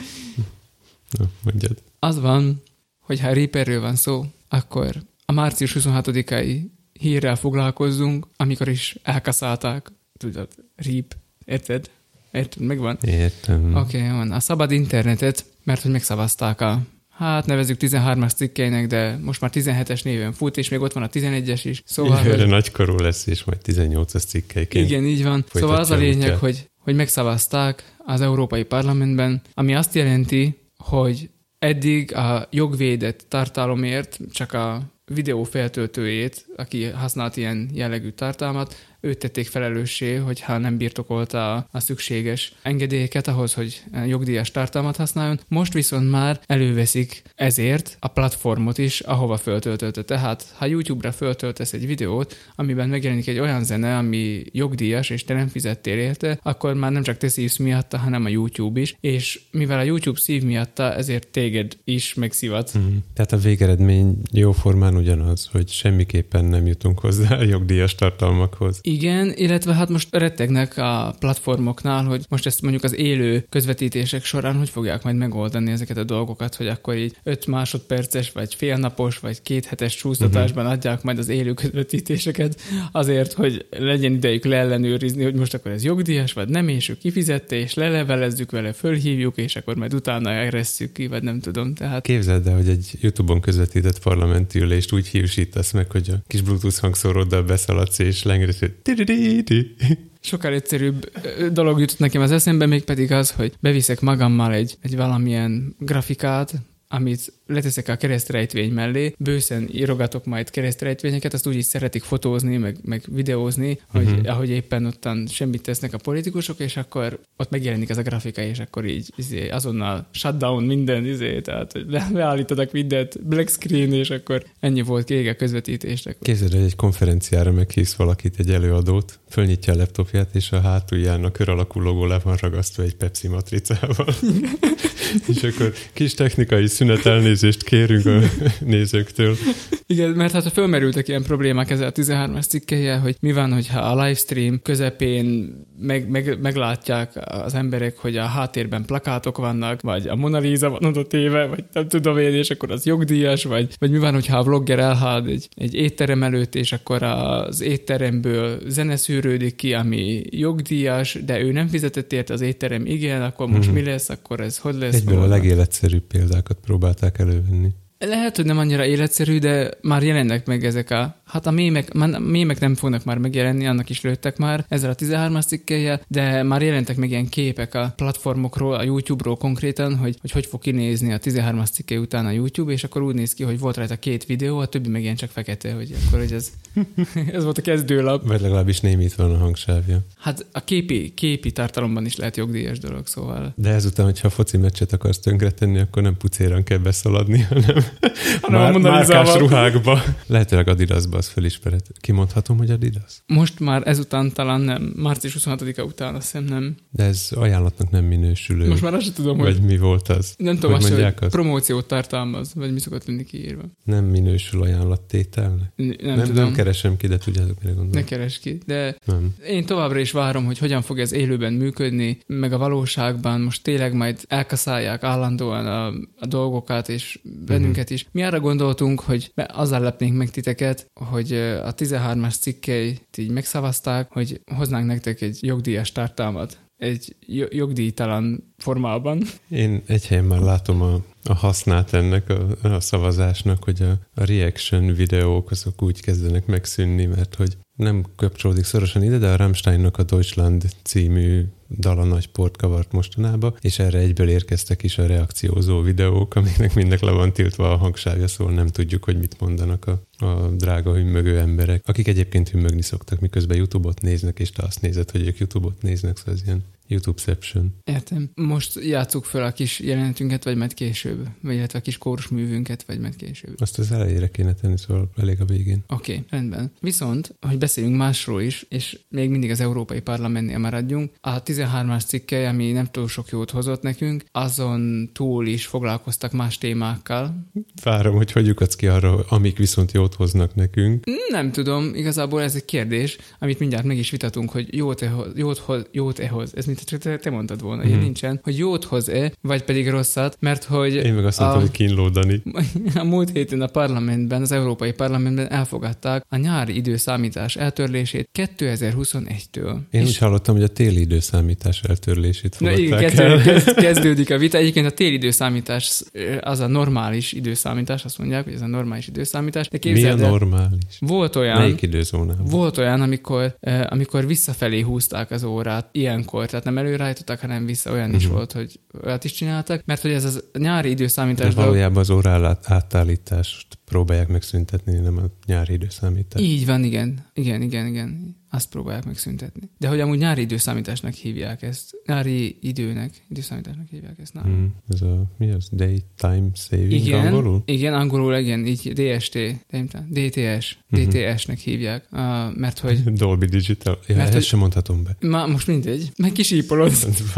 Na, mondjad. Az van, hogy ha Reaperről van szó, akkor a március 26-ai hírrel foglalkozzunk, amikor is elkaszálták tudod, RIP, érted? Érted, megvan? Értem. Oké, okay, van. A szabad internetet, mert hogy megszavazták a hát nevezük 13-as cikkeinek, de most már 17-es néven fut, és még ott van a 11-es is. Szóval, Jövőre hogy... nagykorú lesz, és majd 18-as cikkeiként. Igen, így van. Szóval az a lényeg, hogy, hogy megszavazták az Európai Parlamentben, ami azt jelenti, hogy eddig a jogvédett tartalomért csak a videó feltöltőjét, aki használt ilyen jellegű tartalmat, őt tették felelőssé, hogyha nem birtokolta a, a szükséges engedélyeket ahhoz, hogy jogdíjas tartalmat használjon. Most viszont már előveszik ezért a platformot is, ahova föltöltötte. Tehát, ha YouTube-ra föltöltesz egy videót, amiben megjelenik egy olyan zene, ami jogdíjas, és te nem fizettél érte, akkor már nem csak te szívsz miatta, hanem a YouTube is, és mivel a YouTube szív miatta, ezért téged is megszivat. Mm. Tehát a végeredmény jó formán ugyanaz, hogy semmiképpen nem jutunk hozzá a jogdíjas tartalmakhoz. Igen, illetve hát most rettegnek a platformoknál, hogy most ezt mondjuk az élő közvetítések során hogy fogják majd megoldani ezeket a dolgokat, hogy akkor így 5 másodperces, vagy félnapos, vagy két hetes csúsztatásban uh-huh. adják majd az élő közvetítéseket azért, hogy legyen idejük leellenőrizni, hogy most akkor ez jogdíjas, vagy nem, és ő kifizette, és lelevelezzük vele, fölhívjuk, és akkor majd utána eresszük ki, vagy nem tudom. Tehát... Képzeld el, hogy egy YouTube-on közvetített parlamenti ülést úgy hívsítasz meg, hogy a kis Bluetooth hangszóróddal beszaladsz, és lengres, Sokkal egyszerűbb dolog jutott nekem az eszembe, még pedig az, hogy beviszek magammal egy, egy valamilyen grafikát, amit leteszek a keresztrejtvény mellé, bőszen írogatok majd keresztrejtvényeket, azt úgy is szeretik fotózni, meg, meg videózni, hogy uh-huh. ahogy éppen ottan semmit tesznek a politikusok, és akkor ott megjelenik ez a grafika, és akkor így izé, azonnal shutdown minden, izé, tehát le, leállítanak mindent, black screen, és akkor ennyi volt kég a közvetítésnek. Képzeld, hogy egy konferenciára meghívsz valakit, egy előadót, fölnyitja a laptopját, és a hátulján a kör alakú logó le van ragasztva egy Pepsi matricával. és akkor kis technikai szünet elnézést kérünk a nézőktől. Igen, mert hát fölmerültek ilyen problémák ezzel a 13-as cikkeje, hogy mi van, hogyha a livestream közepén meg, meg, meglátják az emberek, hogy a háttérben plakátok vannak, vagy a Mona Lisa van oda téve, vagy nem tudom én, és akkor az jogdíjas, vagy, vagy mi van, hogyha a vlogger elhád egy, egy étterem előtt, és akkor az étteremből zene szűrődik ki, ami jogdíjas, de ő nem fizetett érte, az étterem igen, akkor most mm-hmm. mi lesz, akkor ez hogy lesz? Egyből a legéletszerűbb példákat próbálták elővenni. Lehet, hogy nem annyira életszerű, de már jelennek meg ezek a Hát a mémek, a mémek nem fognak már megjelenni, annak is lőttek már ezzel a 13-as cikkeje, de már jelentek meg ilyen képek a platformokról, a YouTube-ról konkrétan, hogy hogy, hogy fog kinézni a 13-as cikke után a YouTube, és akkor úgy néz ki, hogy volt rajta két videó, a többi meg ilyen csak fekete, hogy akkor hogy ez, ez volt a kezdőlap. Vagy legalábbis némit van a hangsávja. Hát a képi, képi tartalomban is lehet jogdíjas dolog, szóval. De ezután, hogyha a foci meccset akarsz tönkretenni, akkor nem pucéran kell beszaladni, hanem, hanem Már, márkás ruhákba. Lehetőleg Adidasba az felismered. Kimondhatom, hogy Adidas? Most már ezután talán nem. Március 26-a után azt hiszem nem. De ez ajánlatnak nem minősülő. Most már azt sem tudom, vagy hogy... mi volt az? Nem tudom, hogy, azt, hogy azt? promóciót tartalmaz, vagy mi szokott lenni kiírva. Nem minősül ajánlattételnek? N- nem, nem, tudom. nem keresem ki, de tudjátok, mire gondolom. Ne keres ki, de nem. én továbbra is várom, hogy hogyan fog ez élőben működni, meg a valóságban most tényleg majd elkaszálják állandóan a, a dolgokat, és bennünket uh-huh. is. Mi arra gondoltunk, hogy azzal lepnénk meg titeket, hogy a 13-as cikkeit így megszavazták, hogy hoznánk nektek egy jogdíjas tartalmat egy jogdíjtalan formában. Én egy helyen már látom a, a hasznát ennek a, a szavazásnak, hogy a, a reaction videók azok úgy kezdenek megszűnni, mert hogy nem kapcsolódik szorosan ide, de a Rammsteinnak a Deutschland című dala nagy port kavart mostanába, és erre egyből érkeztek is a reakciózó videók, amiknek mindnek le van tiltva a hangsávja, szóval nem tudjuk, hogy mit mondanak a, a drága hümmögő emberek, akik egyébként hümmögni szoktak, miközben YouTube-ot néznek, és te azt nézed, hogy ők YouTube-ot néznek, szóval ez ilyen YouTube-ception. Értem. Most játsszuk fel a kis jelenetünket, vagy majd később? Vagy illetve a kis kórus művünket, vagy majd később? Azt az elejére kéne tenni, szóval elég a végén. Oké, okay, rendben. Viszont, hogy beszéljünk másról is, és még mindig az Európai Parlamentnél maradjunk, a 13-as cikke, ami nem túl sok jót hozott nekünk, azon túl is foglalkoztak más témákkal. Várom, hogy hogy lyukadsz ki arra, amik viszont jót hoznak nekünk. Nem tudom, igazából ez egy kérdés, amit mindjárt meg is vitatunk, hogy jót-e hoz, jót, hoz, jót-e hoz. Ez mit mint csak te, te mondtad volna, hogy Mhm. nincsen, hogy jót hoz-e, vagy pedig rosszat, mert hogy Én meg azt mondtam, a, hogy kínlódani. a múlt héten a parlamentben, az Európai Parlamentben elfogadták a nyári időszámítás eltörlését 2021-től. Én És- úgy hallottam, hogy a téli időszámítás eltörlését Na igen, fogadták el. kezdődik, kezd- kezdődik a vita. Egyébként a téli időszámítás az a normális időszámítás, azt mondják, hogy ez a normális időszámítás. De Mi a normális? volt olyan, Melyik időzónában? volt olyan, amikor, eh, amikor visszafelé húzták az órát ilyenkor, tehát nem előreállították, hanem vissza olyan is Mhm. volt, hogy olyat is csináltak, mert hogy ez az nyári De időszámítás dolog, valójában az órá átállítást próbálják megszüntetni, nem a nyári időszámítást. így van, igen, igen, igen, igen, azt próbálják megszüntetni. De hogy amúgy nyári időszámításnak hívják ezt, nyári időnek, időszámításnak hívják ezt nálunk. Hmm, ez a, mi az? Daytime saving Igen, angolul? igen, angolul igen, így DST, DTS, Mhm. DTS-nek hívják, uh, mert hogy Dolby Digital. Ja, Mert ezt sem mondhatom be. Ma, most mindegy, meg kisípolod,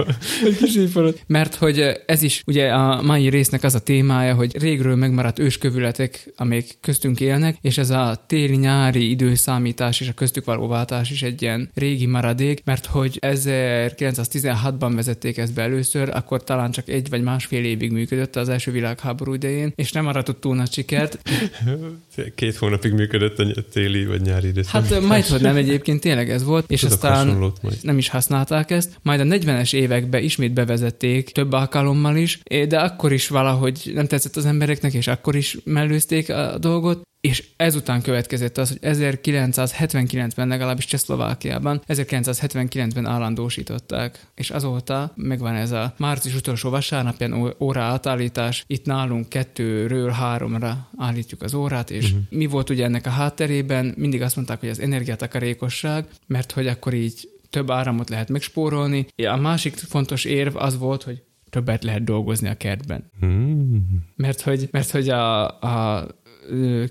meg kisípolod. Mert hogy ez is ugye a mai résznek az a témája, hogy régről megmaradt őskövületek, amik köztünk élnek, és ez a téli-nyári időszámítás és a köztük való váltás is egy ilyen régi maradék, mert hogy 1916-ban vezették ezt be először, akkor talán csak egy vagy másfél évig működött az első világháború idején, és nem aratott túl nagy sikert, Két hónapig működött a téli vagy nyári időszámítás. Hát majd, hogy nem egyébként tényleg ez volt, és Tudok aztán nem is használták ezt, majd a 40-es években ismét bevezették több alkalommal is, de akkor is valahogy nem tetszett az embereknek, és akkor is mellőzték a dolgot, és ezután következett az, hogy 1979-ben legalábbis Csehszlovákiában, 1979-ben állandósították, és azóta megvan ez a március utolsó vasárnapján óra átállítás, itt nálunk kettőről háromra állítjuk az órát, és uh-huh. mi volt ugye ennek a hátterében, mindig azt mondták, hogy az energiatakarékosság, mert hogy akkor így több áramot lehet megspórolni. A másik fontos érv az volt, hogy többet lehet dolgozni a kertben. Hmm. Mert hogy, mert hogy a, a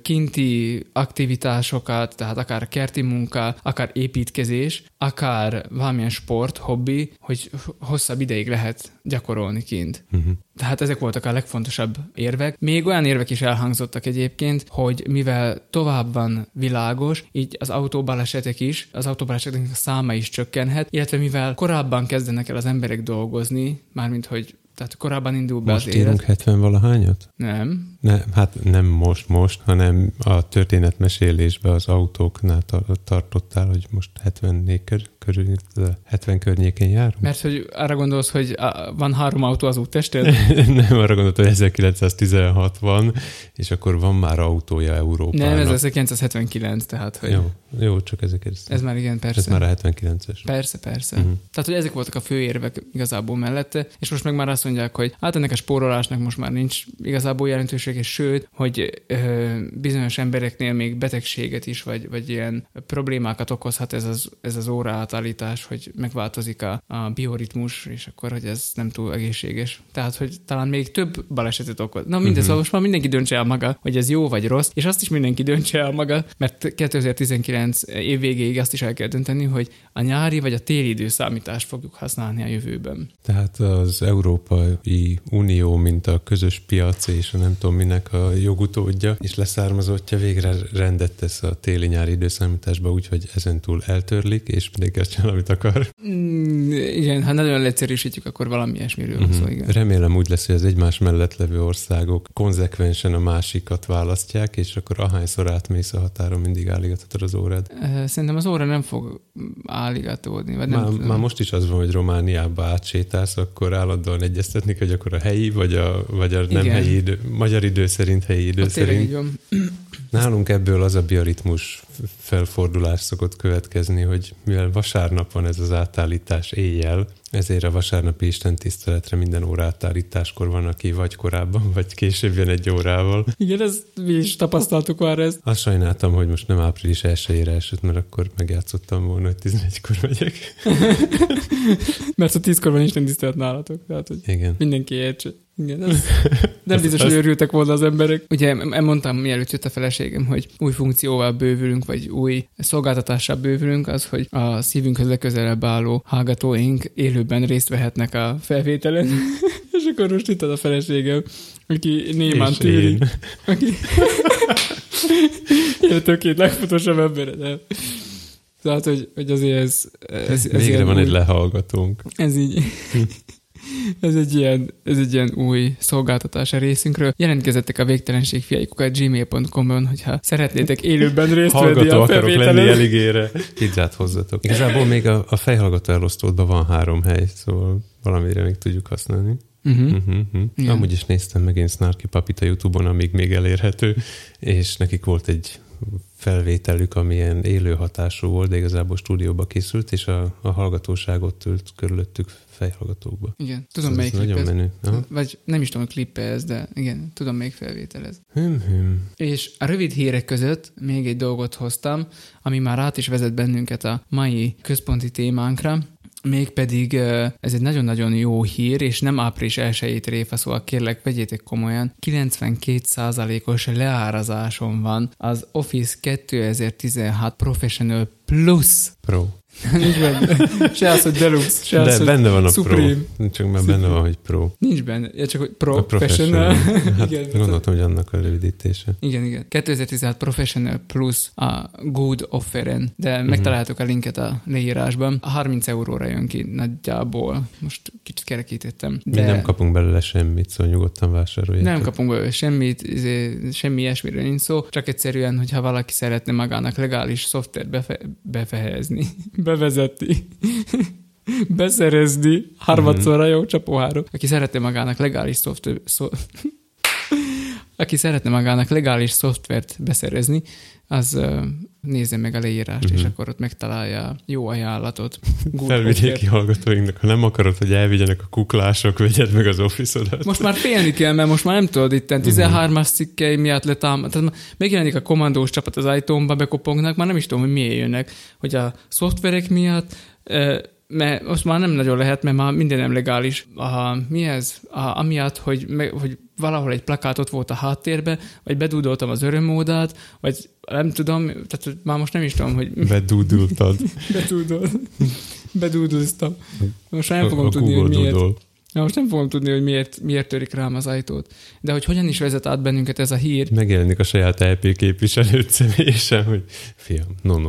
kinti aktivitásokat, tehát akár kerti munka, akár építkezés, akár valamilyen sport, hobbi, hogy hosszabb ideig lehet gyakorolni kint. Mhm. Tehát ezek voltak a legfontosabb érvek. Még olyan érvek is elhangzottak egyébként, hogy mivel tovább van világos, így az autóbalesetek is, az autóbaleseteknek a száma is csökkenhet, illetve mivel korábban kezdenek el az emberek dolgozni, mármint hogy tehát korábban indul be Most az élet. írunk 70 valahányat? Nem. Ne, hát nem most, most, hanem a történetmesélésben az autóknál tar- tartottál, hogy most 74 kör, körül, 70 környékén járunk? Mert hogy arra gondolsz, hogy a, van három autó az úttesten? nem, arra gondoltam, hogy 1916 van, és akkor van már autója Európának. Nem, ez 1979, tehát hogy Jó, jó, csak ezeket. ez már igen, persze. ez már a 79-es. Persze, persze. Uh-huh. Tehát, hogy ezek voltak a fő érvek igazából mellette, és most meg már azt mondják, hogy hát ennek a spórolásnak most már nincs igazából jelentősége, sőt, hogy ö, bizonyos embereknél még betegséget is, vagy, vagy ilyen problémákat okozhat ez az, ez az óra átállítás, hogy megváltozik a, a bioritmus, és akkor, hogy ez nem túl egészséges. Tehát, hogy talán még több balesetet okoz. Na mindez, Mhm. uh-huh. most már mindenki döntse el maga, hogy ez jó vagy rossz, és azt is mindenki döntse el maga, mert 2019 év végéig azt is el kell dönteni, hogy a nyári vagy a téli időszámítást fogjuk használni a jövőben. Tehát az Európai Unió, mint a közös piac és a nem tudom minek a jogutódja és leszármazottja végre rendet tesz a téli-nyári időszámításba, úgyhogy ezentúl eltörlik, és mindenki azt csinál, amit akar. Mm, igen, ha nagyon leegyszerűsítjük, akkor valami ilyesmiről van szó, Mhm. igen. Remélem úgy lesz, hogy az egymás mellett levő országok konzekvensen a másikat választják, és akkor ahányszor átmész a határon, mindig állíthatod az órád. Szerintem az óra nem fog álligatódni, vagy nem Már, tudom. már most is az van, hogy Romániába átsétálsz, akkor állandóan egyeztetni, hogy akkor a helyi, vagy a, vagy a nem Igen. helyi idő, magyar idő szerint, helyi idő tényleg szerint. van. Nálunk ebből az a bioritmus felfordulás szokott következni, hogy mivel vasárnap van ez az átállítás éjjel, ezért a vasárnapi Isten tiszteletre minden óra átállításkor van, aki vagy korábban, vagy később jön egy órával. Igen, ez mi is tapasztaltuk már ezt. Azt sajnáltam, hogy most nem április 1 esett, mert akkor megjátszottam volna, hogy 11-kor megyek. Mert a tízkor van Isten tisztelet nálatok. Tehát, hogy Igen. mindenki értse. Igen, ez nem biztos, hogy örültek volna az emberek. Ugye em- mondtam, mielőtt jött a feleségem, hogy új funkcióval bővülünk, vagy új szolgáltatással bővülünk, az, hogy a szívünkhöz legközelebb álló hallgatóink élőben részt vehetnek a felvételen. És akkor most itt az a feleségem, aki némán És tűri. én. Aki... Életem két legfontosabb embere, de... Tehát, hogy, hogy azért ez... ez, ez Végre van új, egy lehallgatónk. Ez így... Ez egy, ilyen, ez egy ilyen új szolgáltatás a részünkről. Jelentkezzettek a végtelenség fiaikukat gmail.com-on, hogyha szeretnétek élőben részt venni a akarok lenni eligére. Pizzát hozzatok. Igazából még a, a fejhallgató elosztódban van három hely, szóval valamire még tudjuk használni. Uh-huh. Uh-huh, uh-huh. Amúgy is néztem megint Snarky Papit a Youtube-on, amíg még elérhető, és nekik volt egy felvételük, ami ilyen élő hatású volt, de igazából stúdióba készült, és a, a hallgatóság ott ült körülöttük fejhallgatókba. Igen, tudom Szóval melyik ez nagyon ez. menő. Aha. Vagy nem is tudom, hogy klippe ez, de igen, tudom melyik felvétel ez. Hüm, hüm. És a rövid hírek között még egy dolgot hoztam, ami már át is vezet bennünket a mai központi témánkra, mégpedig ez egy nagyon-nagyon jó hír, és nem április 1 réfa, szóval kérlek, vegyétek komolyan. 92%-os leárazáson van az Office 2016 Professional Plus. Pro. Nincs benne. Se az, hogy Deluxe, se az, De hogy benne van a Supreme. Pro. Csak már benne van, hogy Pro. Nincs benne, ja, csak hogy A Professional. Hát Igen, gondoltam, hogy annak a rövidítése. Igen, igen. 2016 Professional Plus a Good Offeren, de Mhm. megtaláltok a linket a leírásban. A 30 euróra jön ki nagyjából. Most kicsit kerekítettem. De... Mi nem kapunk belőle semmit, szóval nyugodtan vásároljátok. nem kapunk belőle semmit, izé, semmi ilyesmiről nincs szó, csak egyszerűen, hogyha valaki szeretne magának legális szoftvert befe- befejezni, bevezetni, beszerezni, harmadszorra jó csapóhárom. Aki szeretne magának legális szoftver, szó, aki szeretne magának legális szoftvert beszerezni, az nézze meg a leírást, Mhm. uh-huh. és akkor ott megtalálja jó ajánlatot. Felvidéki hallgatóinknak, ha nem akarod, hogy elvigyenek a kuklások, vegyed meg az office-odat. Most már félni kell, mert most már nem tudod itt 13-as cikkei miatt letámad. Tehát megjelenik a kommandós csapat az iTunes-ba, bekopognak, már nem is tudom, hogy miért jönnek. Hogy a szoftverek miatt, mert most már nem nagyon lehet, mert már minden nem legális. A, mi ez? A, amiatt, hogy, me, hogy valahol egy plakát ott volt a háttérbe, vagy bedúdoltam az örömmódát, vagy nem tudom, tehát hogy már most nem is tudom, hogy Bedúdultad. bedúdol, bedúdoztam. Most nem A- fogom a tudni, hogy Google miért. Doodle. Na most nem fogom tudni, hogy miért, miért törik rám az ajtót. De hogy hogyan is vezet át bennünket ez a hír, Megjelenik a saját LP képviselőt személyesen, hogy fiam, no, no.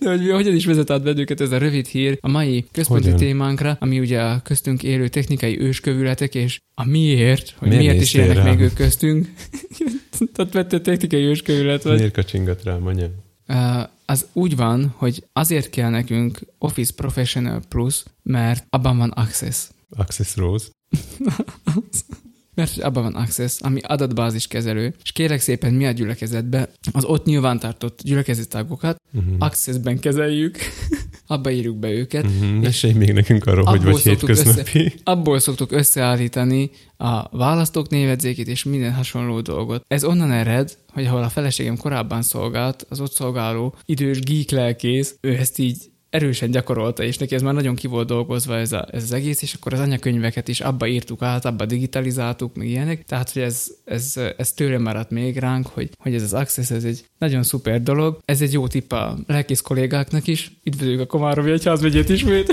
de hogy hogyan is vezet át bennünket ez a rövid hír a mai központi Hogyan? témánkra, ami ugye a köztünk élő technikai őskövületek, és a miért, hogy Miért miért, is élnek rám? még ők köztünk. Tehát vette technikai őskövület vagy. Miért kacsingat rám, anya? Uh, az úgy van, hogy azért kell nekünk Office Professional Plus, mert abban van Access. Access Rose. Mert abban van Access, ami adatbázis kezelő, és kérlek szépen mi a gyülekezetbe az ott nyilvántartott gyülekezettagokat Uh-huh. Accessben kezeljük, abba írjuk be őket, Uh-huh. Mesélj még nekünk arról, hogy vagy hétköznapi. abból szoktuk összeállítani a választók névedzékét és minden hasonló dolgot. Ez onnan ered, hogy ahol a feleségem korábban szolgált, az ott szolgáló idős geek lelkész, ő ezt így erősen gyakorolta, és neki ez már nagyon ki volt dolgozva ez, a, ez az egész, és akkor az anyakönyveket is abba írtuk át, abba digitalizáltuk, meg ilyenek. Tehát, hogy ez, ez, ez tőle maradt még ránk, hogy, hogy ez az Access, ez egy nagyon szuper dolog. Ez egy jó tipp a lelkész kollégáknak is. Üdvözlők a Komáromi Egyházmegyét ismét.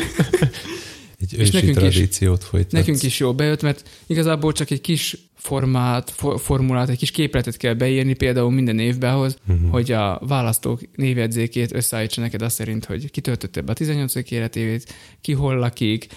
Egy És ősi nekünk is- tradíciót folytatsz. Nekünk is jó bejött, mert igazából csak egy kis formát, for, formulát, egy kis képletet kell beírni például minden évbe ahhoz, Mhm. uh-huh. hogy a választók névjegyzékét összeállítsa neked azt szerint, hogy ki töltötte be a 18. életévét, ki hol lakik,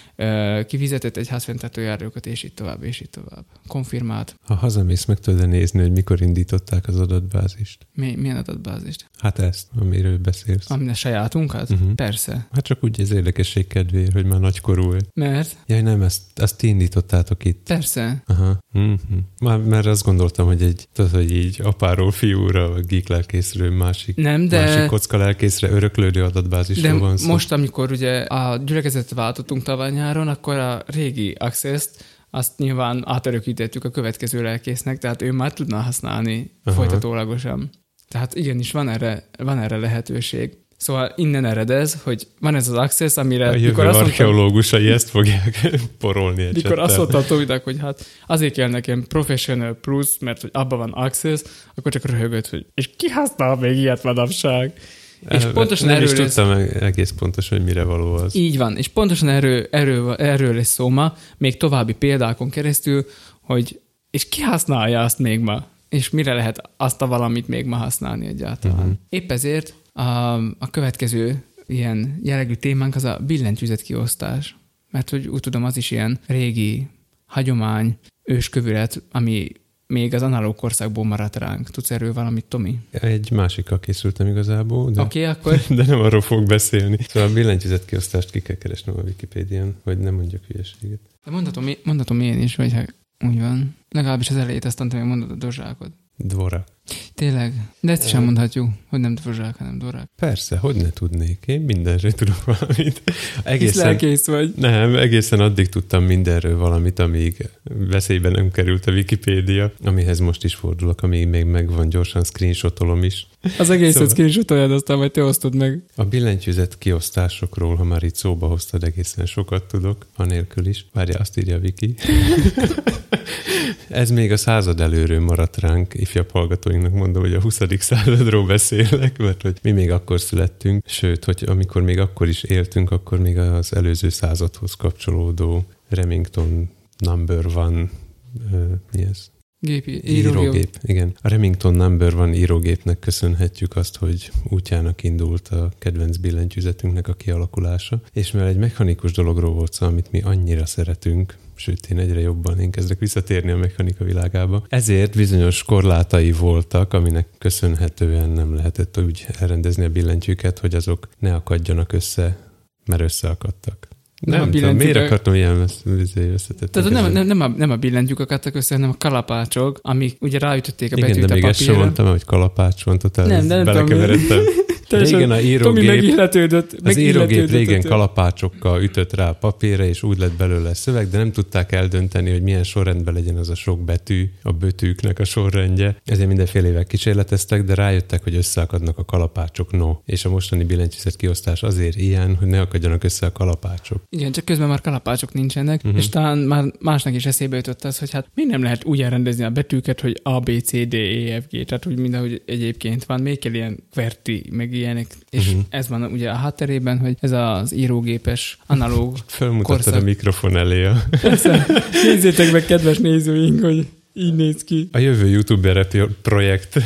ki fizetett egy házfenntartójárókat, és így tovább, és így tovább. Konfirmált. Ha hazamész, meg tudod nézni, hogy mikor indították az adatbázist. Mi, milyen adatbázist? Hát ezt, amiről beszélsz. Amin a sajátunkat? Uh-huh. Persze. Hát csak úgy az érdekesség kedvéért, hogy már nagykorú. Mert? Jaj, nem, ezt, ezt ti indítottátok itt. Persze. Aha. Mm-hmm. Már, mert azt gondoltam, hogy egy, tudod, hogy így apáról fiúra, geek lelkészről másik, Nem, de... másik kocka lelkészre öröklődő adatbázisról De van szó. most, amikor ugye a gyülekezetet váltottunk tavaly nyáron, akkor a régi Access-t azt nyilván átörökítettük a következő lelkésznek, tehát ő már tudna használni. Aha. folytatólagosan. Tehát igenis van erre, van erre lehetőség. Szóval innen ered ez, hogy van ez az access, amire a jövő mikor azt, mondtam, archeológusai ezt fogják porolni egy mikor azt csettel. mondtam Tominak, hogy hát azért kell nekem professional plus, mert hogy abban van access, akkor csak röhögött, hogy és ki használ még ilyet manapság? És El- pontosan nem is erről lesz- tudtam meg egész pontos, hogy mire való az. Így van, és pontosan erről, erről, erről lesz szó ma, még további példákon keresztül, hogy és ki használja azt még ma, és mire lehet azt a valamit még ma használni egyáltalán. Uh-huh. Épp ezért a, a következő ilyen jellegű témánk az a billentyűzet kiosztás. Mert hogy úgy tudom, az is ilyen régi hagyomány, őskövület, ami még az analóg korszakból maradt ránk. Tudsz erről valamit, Tomi? Egy másikkal készültem igazából, de, okay, akkor de nem arról fog beszélni. Szóval a billentyűzet kiosztást ki kell keresnem a Wikipédián, hogy nem mondjak hülyeséget. de mondhatom, mondhatom én is, vagy ha úgy van. Legalábbis az elejét aztán te még mondod a dozsákot. Dvora. Tényleg? De ezt is Ö. elmondhatjuk, hogy nem dozsák, hanem dorák. Persze, hogy ne tudnék. Én mindenről tudok valamit. Egészen, lelkész vagy. nem, egészen addig tudtam mindenről valamit, amíg veszélybe nem került a Wikipédia, amihez most is fordulok, amíg még megvan, gyorsan screenshotolom is. Az egészet Szóval- screenshotoljad, aztán majd te osztod meg. A billentyűzet kiosztásokról, ha már itt szóba hoztad, egészen sokat tudok, anélkül is. Várja, azt írja Viki. Ez még a század előről maradt ránk, ifjabb hallgatóinknak mondom, hogy a 20. századról beszélek, mert hogy mi még akkor születtünk, sőt, hogy amikor még akkor is éltünk, akkor még az előző századhoz kapcsolódó Remington Number One, ö, mi ez? Gépi, Írógép. írógép. Igen. A Remington Number One írógépnek köszönhetjük azt, hogy útjának indult a kedvenc billentyűzetünknek a kialakulása, és mivel egy mechanikus dologról volt szó, amit mi annyira szeretünk, sőt én egyre jobban én kezdek visszatérni a mechanika világába. Ezért bizonyos korlátai voltak, aminek köszönhetően nem lehetett úgy elrendezni a billentyűket, hogy azok ne akadjanak össze, mert összeakadtak. Nem Nem, a tudom, miért akartam ilyen össz- összetetni? Tehát nem, nem, nem, a, nem a billentyűk akadtak össze, hanem a kalapácsok, amik ugye ráütötték a Igen, betűt de a még ezt sem papírra. mondtam, hogy kalapács van, totál Nem, de nem tudom, belekeveredtem. Teljesen- Régen a Tomi írógép, megilletődött. az írógép régen kalapácsokkal ütött rá a papírra, és úgy lett belőle szöveg, de nem tudták eldönteni, hogy milyen sorrendben legyen az a sok betű, a betűknek a sorrendje. Ezért mindenféle kísérleteztek, de rájöttek, hogy összeakadnak a kalapácsok, no. És a mostani billentyűzet kiosztás azért ilyen, hogy ne akadjanak össze a kalapácsok. Igen, csak közben már kalapácsok nincsenek, uh-huh. és talán már másnak is eszébe jutott az, hogy hát mi nem lehet úgy elrendezni a betűket, hogy A, B, C, D, E, F, G, tehát úgy mindenhogy egyébként van, még kell ilyen kverti, meg ilyenek, és uh-huh. ez van ugye a hátterében, hogy ez az írógépes analóg. Fölmutattad Korszak. a mikrofon elé a, Persze, nézzétek meg, kedves nézőink, hogy így néz ki. a jövő youtuber projekt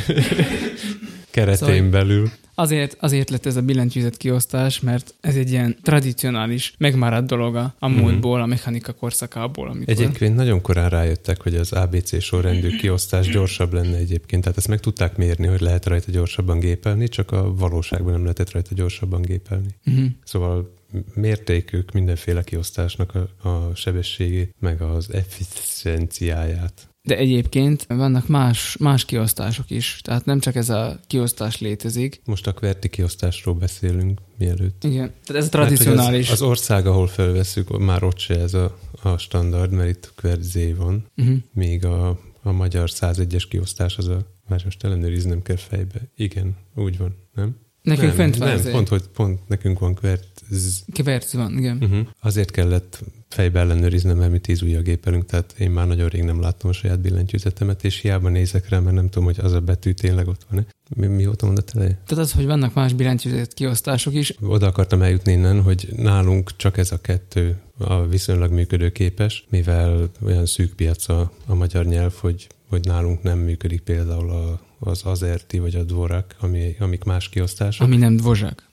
keretén Szóval- belül. Azért, azért lett ez a billentyűzet kiosztás, mert ez egy ilyen tradicionális, megmaradt dolog a, Mhm. múltból, a mechanika korszakából, amikor... Egyébként nagyon korán rájöttek, hogy az ABC sorrendű kiosztás gyorsabb lenne egyébként. Tehát ezt meg tudták mérni, hogy lehet rajta gyorsabban gépelni, csak a valóságban nem lehetett rajta gyorsabban gépelni. Uh-huh. Szóval mérték ők mindenféle kiosztásnak a, a sebességét, meg az efficienciáját. De egyébként vannak más, más kiosztások is, tehát nem csak ez a kiosztás létezik. Most a QWERTY kiosztásról beszélünk mielőtt. Igen, tehát ez tradicionális. Az, az ország, ahol felveszünk, már ott se ez a, a standard, mert itt QWERTY van, Uh-huh. míg a, a magyar 101-es kiosztás az a, már most ellenőriznem kell fejbe. Igen, úgy van, nem? Nekünk nem, fent van Nem, pont, hogy pont nekünk van QWERTY. Kiverc van, igen. Uh-huh. Azért kellett fejbe ellenőriznem, mert mi tíz ujjal gépelünk, tehát én már nagyon rég nem láttam a saját billentyűzetemet, és hiába nézek rá, mert nem tudom, hogy az a betű tényleg ott van-e. Mi, mióta mondott eleje? Tehát az, hogy vannak más billentyűzet kiosztások is, Oda akartam eljutni innen, hogy nálunk csak ez a kettő a viszonylag működőképes, mivel olyan szűk piac a, a magyar nyelv, hogy, hogy nálunk nem működik például a, az azerti vagy a dvorak, ami, amik más kiosztások. ami nem dvozsák.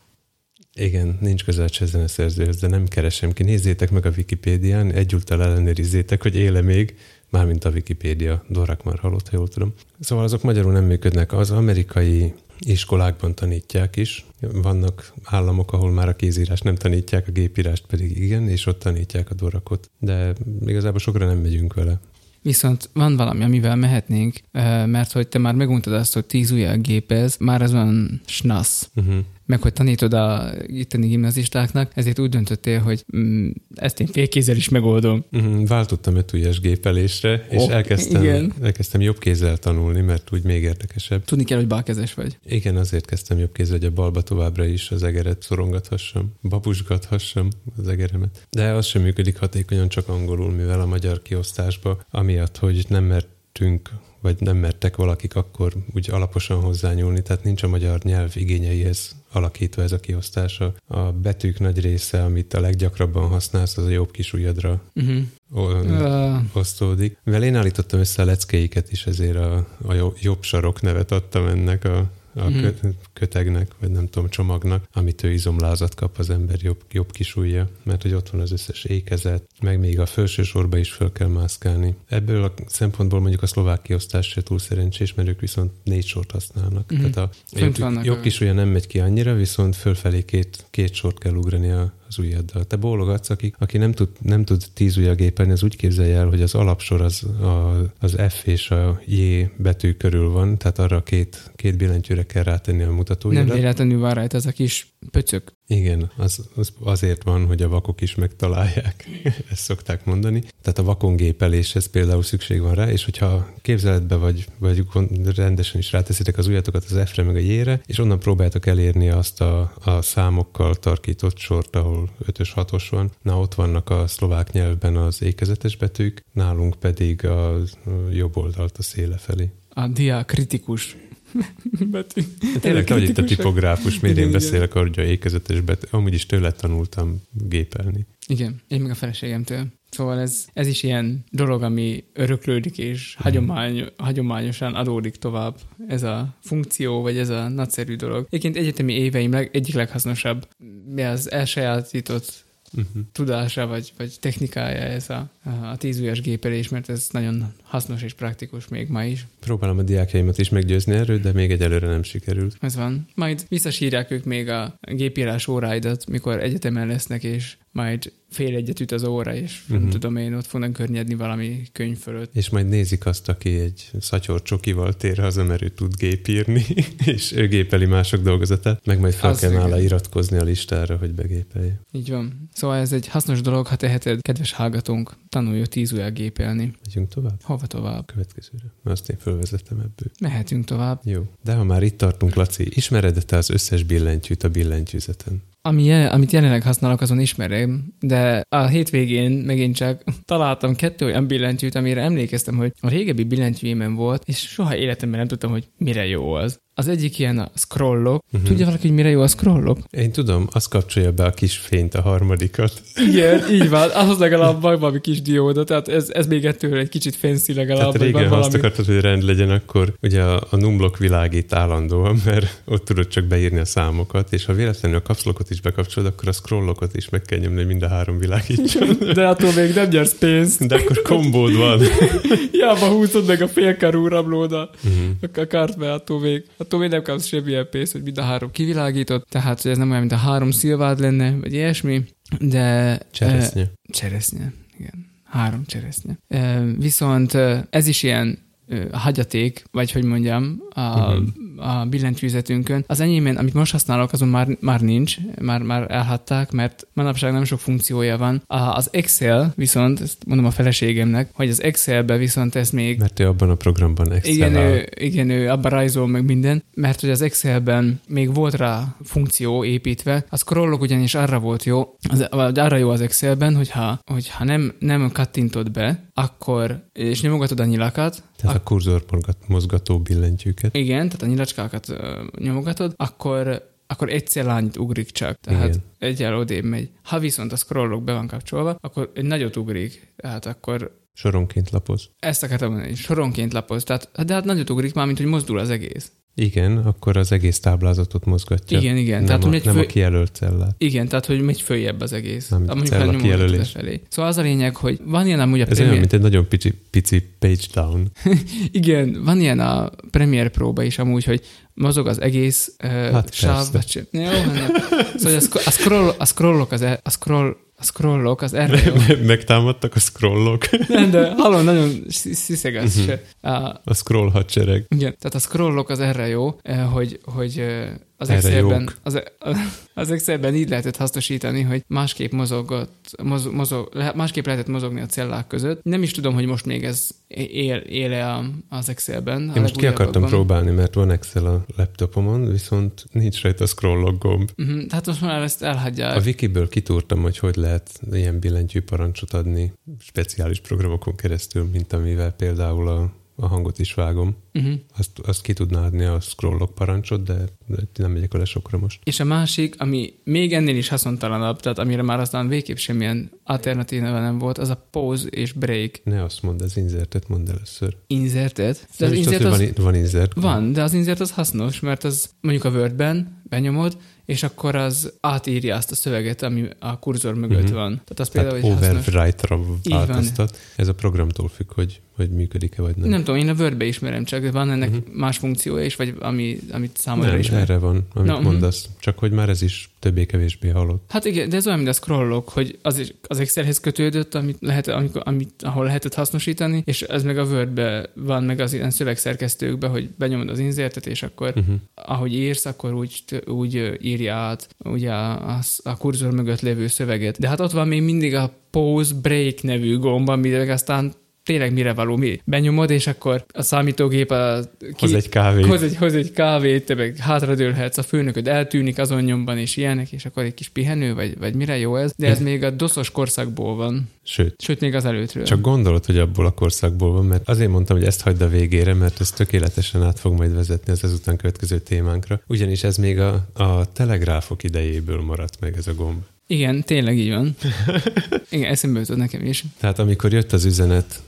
Igen, nincs közel se zeneszerzőhöz, de nem keresem ki. Nézzétek meg a Wikipédián, egyúttal ellenőrizzétek, hogy éle még, mármint a Wikipédia, Dorak már halott, ha jól tudom. Szóval azok magyarul nem működnek. Az amerikai iskolákban tanítják is. Vannak államok, ahol már a kézírás nem tanítják, a gépírást pedig igen, és ott tanítják a dorakot. De igazából sokra nem megyünk vele. Viszont van valami, amivel mehetnénk, eh, mert hogy te már meguntad azt, hogy tíz ujjal gépez, már az van snasz. Uh-huh. Meg hogy tanítod a itteni gimnazistáknak, ezért úgy döntöttél, hogy mm, ezt én félkézzel is megoldom. Uh-huh. Váltottam ötúlyes gépelésre, és Oh, elkezdtem, igen. elkezdtem jobb kézzel tanulni, mert úgy még érdekesebb. Tudni kell, hogy balkezes vagy. Igen, azért kezdtem jobb kézzel, hogy a balba továbbra is az egeret szorongathassam, babusgathassam az egeremet. De az sem működik hatékonyan csak angolul, mivel a magyar kiosztásba, amiatt, hogy nem mertünk vagy nem mertek valakik akkor úgy alaposan hozzányúlni, tehát nincs a magyar nyelv igényeihez alakítva ez a kiosztása. A betűk nagy része, amit a leggyakrabban használsz, az a jobb kis ujjadra Uh-huh. o- Uh, osztódik. Mivel én állítottam össze a leckéiket is, ezért a, a jo- jobb sarok nevet adtam ennek a a Mhm. kö- kötegnek, vagy nem tudom, csomagnak, amitől izomlázat kap az ember jobb, jobb kisújja, mert hogy ott van az összes ékezet, meg még a felső sorba is föl kell mászkálni. Ebből a szempontból mondjuk a szlovák kiosztás se túl szerencsés, mert ők viszont négy sort használnak. Mhm. Tehát a Fönt jobb, jobb a- kisúlya nem megy ki annyira, viszont fölfelé két, két sort kell ugrani a, az ujjaddal. Te bólogatsz, aki, aki nem, tud, nem tud tíz ujjal gépelni, az úgy képzelje el, hogy az alapsor az, a, az F és a J betű körül van, tehát arra a két, két billentyűre kell rátenni a Nem mutatójelet. véletlenül van rajta ez a kis pöcök. Igen, az, az azért van, hogy a vakok is megtalálják. Ezt szokták mondani. Tehát a vakon gépeléshez például szükség van rá, és hogyha képzeletbe vagy, vagy rendesen is ráteszitek az ujjatokat az F-re meg a J-re, és onnan próbáltok elérni azt a, a számokkal tarkított sort, ahol 5-ös, 6-os van. Na, ott vannak a szlovák nyelvben az ékezetes betűk, nálunk pedig a jobb oldalt a széle felé. A diakritikus betű. Tényleg, te vagy itt a tipográfus, miért Igen, én igen. beszélek arra, hogy a ékezetes betű. Amúgy is tőle tanultam gépelni. Igen, én meg a feleségemtől. Szóval ez, ez is ilyen dolog, ami öröklődik, és hagyomány, hagyományosan adódik tovább. Ez a funkció, vagy ez a nagyszerű dolog. Egyébként egyetemi éveim leg, egyik leghasznosabb, mi az elsajátított Uh-huh. tudása, vagy, vagy technikája ez a, a tízújas gépelés, mert ez nagyon hasznos és praktikus még ma is. Próbálom a diákjaimat is meggyőzni erről, de még egyelőre nem sikerült. Ez van. Majd visszasírják ők még a gépírás óráidat, mikor egyetemen lesznek, és majd fél egyet üt az óra, és uh-huh. nem Mhm. tudom én, ott fognak környedni valami könyv fölött. És majd nézik azt, aki egy szatyor csokival tér haza, mert ő tud gépírni, és ő gépeli mások dolgozatát, meg majd fel Az kell nála igen. iratkozni a listára, hogy begépelje. Így van. Szóval ez egy hasznos dolog, ha teheted, kedves hallgatónk, tanulj tíz ujjal gépelni. Megyünk tovább? Hova tovább? Következőre. Azt én fölvezettem ebből. Mehetünk tovább. Jó. De ha már itt tartunk, Laci, ismered te az összes billentyűt a billentyűzeten? Ami amit jelenleg használok, azon ismerem, de a hétvégén megint csak találtam kettő olyan billentyűt, amire emlékeztem, hogy a régebbi billentyűjémen volt, és soha életemben nem tudtam, hogy mire jó az. Az egyik ilyen a scrollok. Uh-huh. Tudja valaki, hogy mire jó a scrollok? Én tudom, azt kapcsolja be a kis fényt, a harmadikat. Igen, így van. Ahhoz legalább van valami kis dióda, tehát ez, ez még ettől egy kicsit fancy legalább. Tehát régen, ha azt akartad, hogy rend legyen, akkor ugye a, a numblok világít állandóan, mert ott tudod csak beírni a számokat, és ha véletlenül a kapszlokot is bekapcsolod, akkor a scrollokot is meg kell nyomni, hogy mind a három világítson. De attól még nem nyersz pénzt. De akkor kombód van. Hiába húzod meg a félkarú rablóda. Mhm. a kart be, attól még, attól még nem kapsz semmilyen pénzt, hogy mind a három kivilágított, tehát hogy ez nem olyan, mint a három szilvád lenne, vagy ilyesmi, de... Cseresznye. E, cseresznye, igen. Három cseresznye. E, viszont e, ez is ilyen ö, hagyaték, vagy hogy mondjam, a, Mhm. A billentyűzetünkön. Az enyémén, amit most használok, azon már, már nincs, már, már elhatták, mert manapság nem sok funkciója van. A, az Excel viszont, ezt mondom a feleségemnek, hogy az Excelbe viszont ez még Mert ő abban a programban excel igen, ő, igen, ő abban rajzol meg minden, mert hogy az Excelben még volt rá funkció építve, a scrollok ugyanis arra volt jó, az, vagy arra jó az Excelben, hogyha, hogyha nem, nem kattintod be, akkor, és nyomogatod a nyilakat, Tehát a kurzor mozgató billentyűket. igen, tehát a nyilacskákat ö, nyomogatod, akkor akkor egyszer lányit ugrik csak, tehát Igen. egyel odébb megy. Ha viszont a scrollok be van kapcsolva, akkor egy nagyot ugrik, tehát akkor Soronként lapoz. ezt akartam mondani, soronként lapoz, tehát, de hát nagyot ugrik már, mint hogy mozdul az egész. Igen, akkor az egész táblázatot mozgatja. Igen, igen. Nem, Tehát, a, nem fő- a kijelölt cellát. Igen, tehát, hogy megy följebb az egész. Nem, Mondjuk, cella kijelölés. lefelé. Szóval az a lényeg, hogy van ilyen amúgy a Ez olyan, Premiere... mint egy nagyon pici, pici page down. Igen, van ilyen a Premiere próba is amúgy, hogy mozog az egész uh, Hát sáv. jó, hanem. Szóval a, a, scroll, a scrollok az, e- a scroll, a scrollok az erre jó. Megtámadtak a scrollok. Nem, de hallom, nagyon szi- sziszegetsz Mhm. se. A, A scroll hadsereg. igen, tehát a scrollok az erre jó, eh, hogy, hogy eh, az Excelben, az, az Excelben így lehetett hasznosítani, hogy másképp mozogott, moz, mozog, másképp lehetett mozogni a cellák között. Nem is tudom, hogy most még ez él, éle az Excelben. Én most ki akartam próbálni, mert van Excel a laptopomon, viszont nincs rajta a scrollok gomb. Mhm, Tehát most már ezt elhagyják. A wikiből kitúrtam, hogy hogy lehet ilyen billentyű parancsot adni speciális programokon keresztül, mint amivel például a a hangot is vágom. Uh-huh. Azt, azt ki tudná adni a scrollok parancsot, de, de nem megyek vele sokra most. És a másik, ami még ennél is haszontalanabb, tehát amire már aztán végképp semmilyen alternatíva nem volt, az a pause és break Ne azt mondd, az insertet mondd először. insertet. De Nem az tudod, insert az, van, van insert. van, de az insert az hasznos, mert az mondjuk a Wordben benyomod, és akkor az átírja azt a szöveget, ami a kurzor mögött Mhm. van. Tehát az Tehát például, hogy overwrite-ra változtat. Ez a programtól függ, hogy, hogy működik-e vagy nem. Nem tudom, én a Wordbe ismerem, csak van ennek uh-huh. más funkciója is, vagy ami, amit számodra nem, ismer. erre van, amit Na, mhm. mondasz. Csak hogy már ez is többé-kevésbé halott. Hát igen, de ez olyan, mint a scrollok, hogy az, is, az Excelhez kötődött, amit lehet, amikor, amit, ahol lehetett hasznosítani, és ez meg a Wordbe van, meg az ilyen szövegszerkesztőkbe, hogy benyomod az insertet, és akkor Uh-huh. ahogy írsz, akkor úgy, úgy írja át ugye a, a, a kurzor mögött lévő szöveget. De hát ott van még mindig a pause break nevű gomb, ami meg aztán tényleg mire való, mi? Benyomod, és akkor a számítógép a, Hoz egy kávét. hoz egy, hoz egy kávét, te meg hátradőlhetsz, a főnököd eltűnik azon nyomban, és ilyenek, és akkor egy kis pihenő, vagy, vagy mire jó ez. De ez még a doszos korszakból van, Sőt, sőt, még az előttről. csak gondolod, hogy abból a korszakból van, mert azért mondtam, hogy ezt hagyd a végére, mert ez tökéletesen át fog majd vezetni az ezután következő témánkra. Ugyanis ez még a, a telegráfok idejéből maradt meg ez a gomb. Igen, tényleg így van. Igen, eszembe jutott nekem is. Tehát amikor jött az üzenet,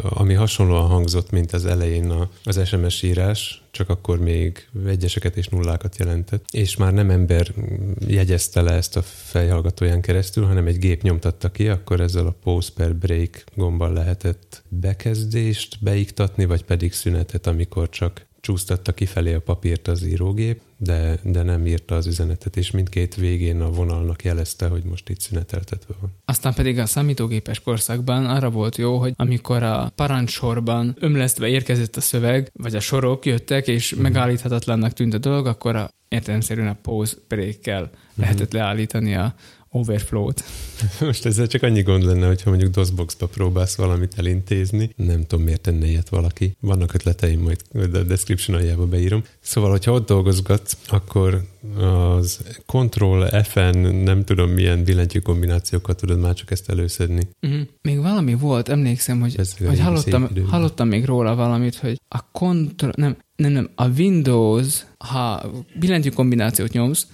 ami hasonlóan hangzott, mint az elején az SMS írás, csak akkor még egyeseket és nullákat jelentett, és már nem ember jegyezte le ezt a fejhallgatóján keresztül, hanem egy gép nyomtatta ki, akkor ezzel a pause per break gombbal lehetett bekezdést beiktatni, vagy pedig szünetet, amikor csak csúsztatta kifelé a papírt az írógép, de, de nem írta az üzenetet, és mindkét végén a vonalnak jelezte, hogy most itt szüneteltetve van. Aztán pedig a számítógépes korszakban arra volt jó, hogy amikor a parancsorban ömlesztve érkezett a szöveg, vagy a sorok jöttek, és megállíthatatlannak tűnt a dolog, akkor a, értelemszerűen a pause break-kel lehetett leállítani a overflow-t. Most ezzel csak annyi gond lenne, hogyha mondjuk DOSBox-ba próbálsz valamit elintézni. Nem tudom, miért tenne ilyet valaki. Vannak ötleteim, majd a description aljába beírom. Szóval, hogyha ott dolgozgatsz, akkor az Ctrl FN, nem tudom milyen billentyű kombinációkat tudod már csak ezt előszedni. Uh-huh. Még valami volt, emlékszem, hogy, Ez hogy hallottam, hallottam még róla valamit, hogy a kontroll, nem, nem, nem, a Windows, ha billentyű kombinációt nyomsz,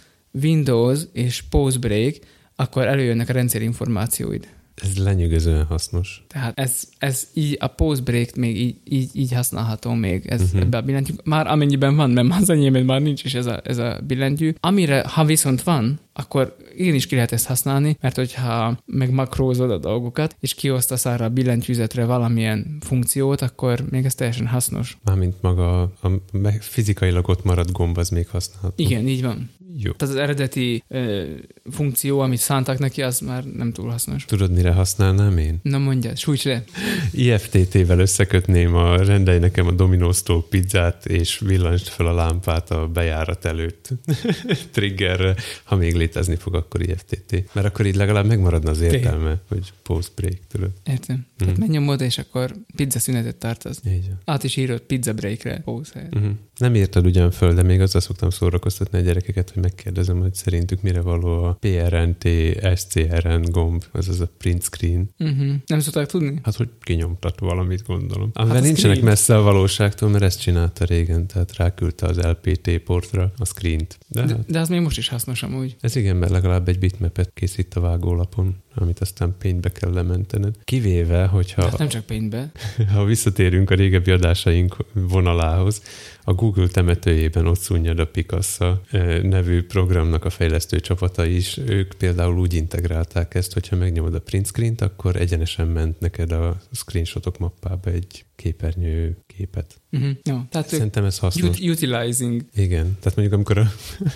Windows és pause break, akkor előjönnek a rendszer információid. Ez lenyűgözően hasznos. Tehát ez, ez így, a pause break még így, így, így használható még ez uh-huh. ebbe a billentyű. Már amennyiben van, mert az enyémben már nincs is ez a, ez a billentyű. Amire, ha viszont van, akkor én is ki lehet ezt használni, mert hogyha meg makrózod a dolgokat, és kiosztasz arra a billentyűzetre valamilyen funkciót, akkor még ez teljesen hasznos. Mármint maga a me- fizikailag ott maradt gomb, az még használható. Igen, így van. Jó. Tehát az eredeti ö, funkció, amit szántak neki, az már nem túl hasznos. Tudod, mire használnám én? Na mondja, sújts le. IFTT-vel összekötném a rendelj nekem a Domino's-tól pizzát, és villancsd fel a lámpát a bejárat előtt triggerre. Ha még létezni fog, akkor IFTT. Mert akkor így legalább megmaradna az értelme, hogy post break, tudod. Értem. Tehát Mhm. megnyomod, és akkor pizza szünetet tartasz. Így. Át is írod pizza breakre, pause helyett. Uh-huh. Nem érted ugyan föl, de még azzal szoktam szórakoztatni a gyerekeket, hogy megkérdezem, hogy szerintük mire való a PRNT, SCRN gomb, azaz a print screen. Uh-huh. Nem szokták tudni? Hát, hogy kinyomtat valamit, gondolom. Amivel Hát nincsenek screen. messze a valóságtól, mert ezt csinálta régen, tehát ráküldte az LPT portra a screent. De, De, hát, de az még most is hasznos amúgy. ez igen, mert legalább egy bitmapet készít a vágólapon, amit aztán paintbe kell lementened. Kivéve, hogyha Hát nem csak paintbe. ha visszatérünk a régebbi adásaink vonalához, a Google temetőjében ott szunnyad a Picasa eh, nevű programnak a fejlesztő csapata is. Ők például úgy integrálták ezt, hogyha megnyomod a print screen-t, akkor egyenesen ment neked a screenshotok mappába egy képernyő képet. Uh-huh. Jó, tehát ők Szerintem ez hasznos. ut- utilizing. Igen, tehát mondjuk amikor a,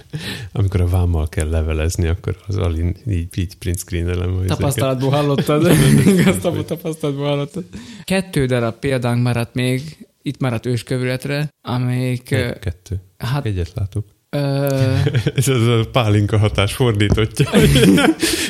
amikor a vámmal kell levelezni, akkor az Alin így, így print screen-elem. Tapasztalatból hallottad. Tap- tapasztalatból hallottad. Kettő darab példánk maradt még, itt maradt őskövületre, amelyik, Egy, kettő. hát, Egyet látok. ö, Ez az a pálinka hatás fordítottja.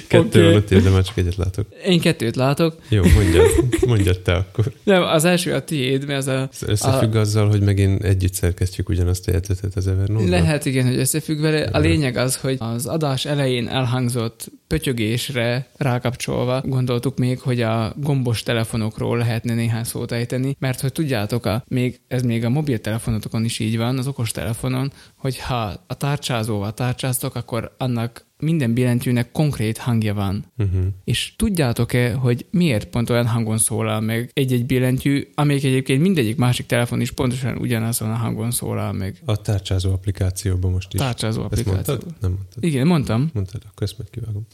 Kettő ott, de már csak egyet látok. én kettőt látok. Jó, mondjad, mondjad te akkor. Nem, az első a tiéd, mert az a... Ez összefügg azzal, hogy megint együtt szerkesztjük ugyanazt a jegyzetet az evernote Lehet igen, hogy összefügg vele. A lényeg az, hogy az adás elején elhangzott pötyögésre rákapcsolva gondoltuk még, hogy a gombos telefonokról lehetne néhány szót ejteni, mert hogy tudjátok, a, még, ez még a mobiltelefonotokon is így van, az okos telefonon, hogy ha a tárcsázóval tárcsáztok, akkor annak minden billentyűnek konkrét hangja van. Uh-huh. És tudjátok-e, hogy miért pont olyan hangon szólal meg egy-egy billentyű, amelyik egyébként mindegyik másik telefon is pontosan ugyanazon a hangon szólal meg? A tárcsázó applikációban most is. Tárcsázó Ezt applikáció. mondtad? Nem mondtad. Igen, mondtam. Mondtad, akkor ezt meg kivágom.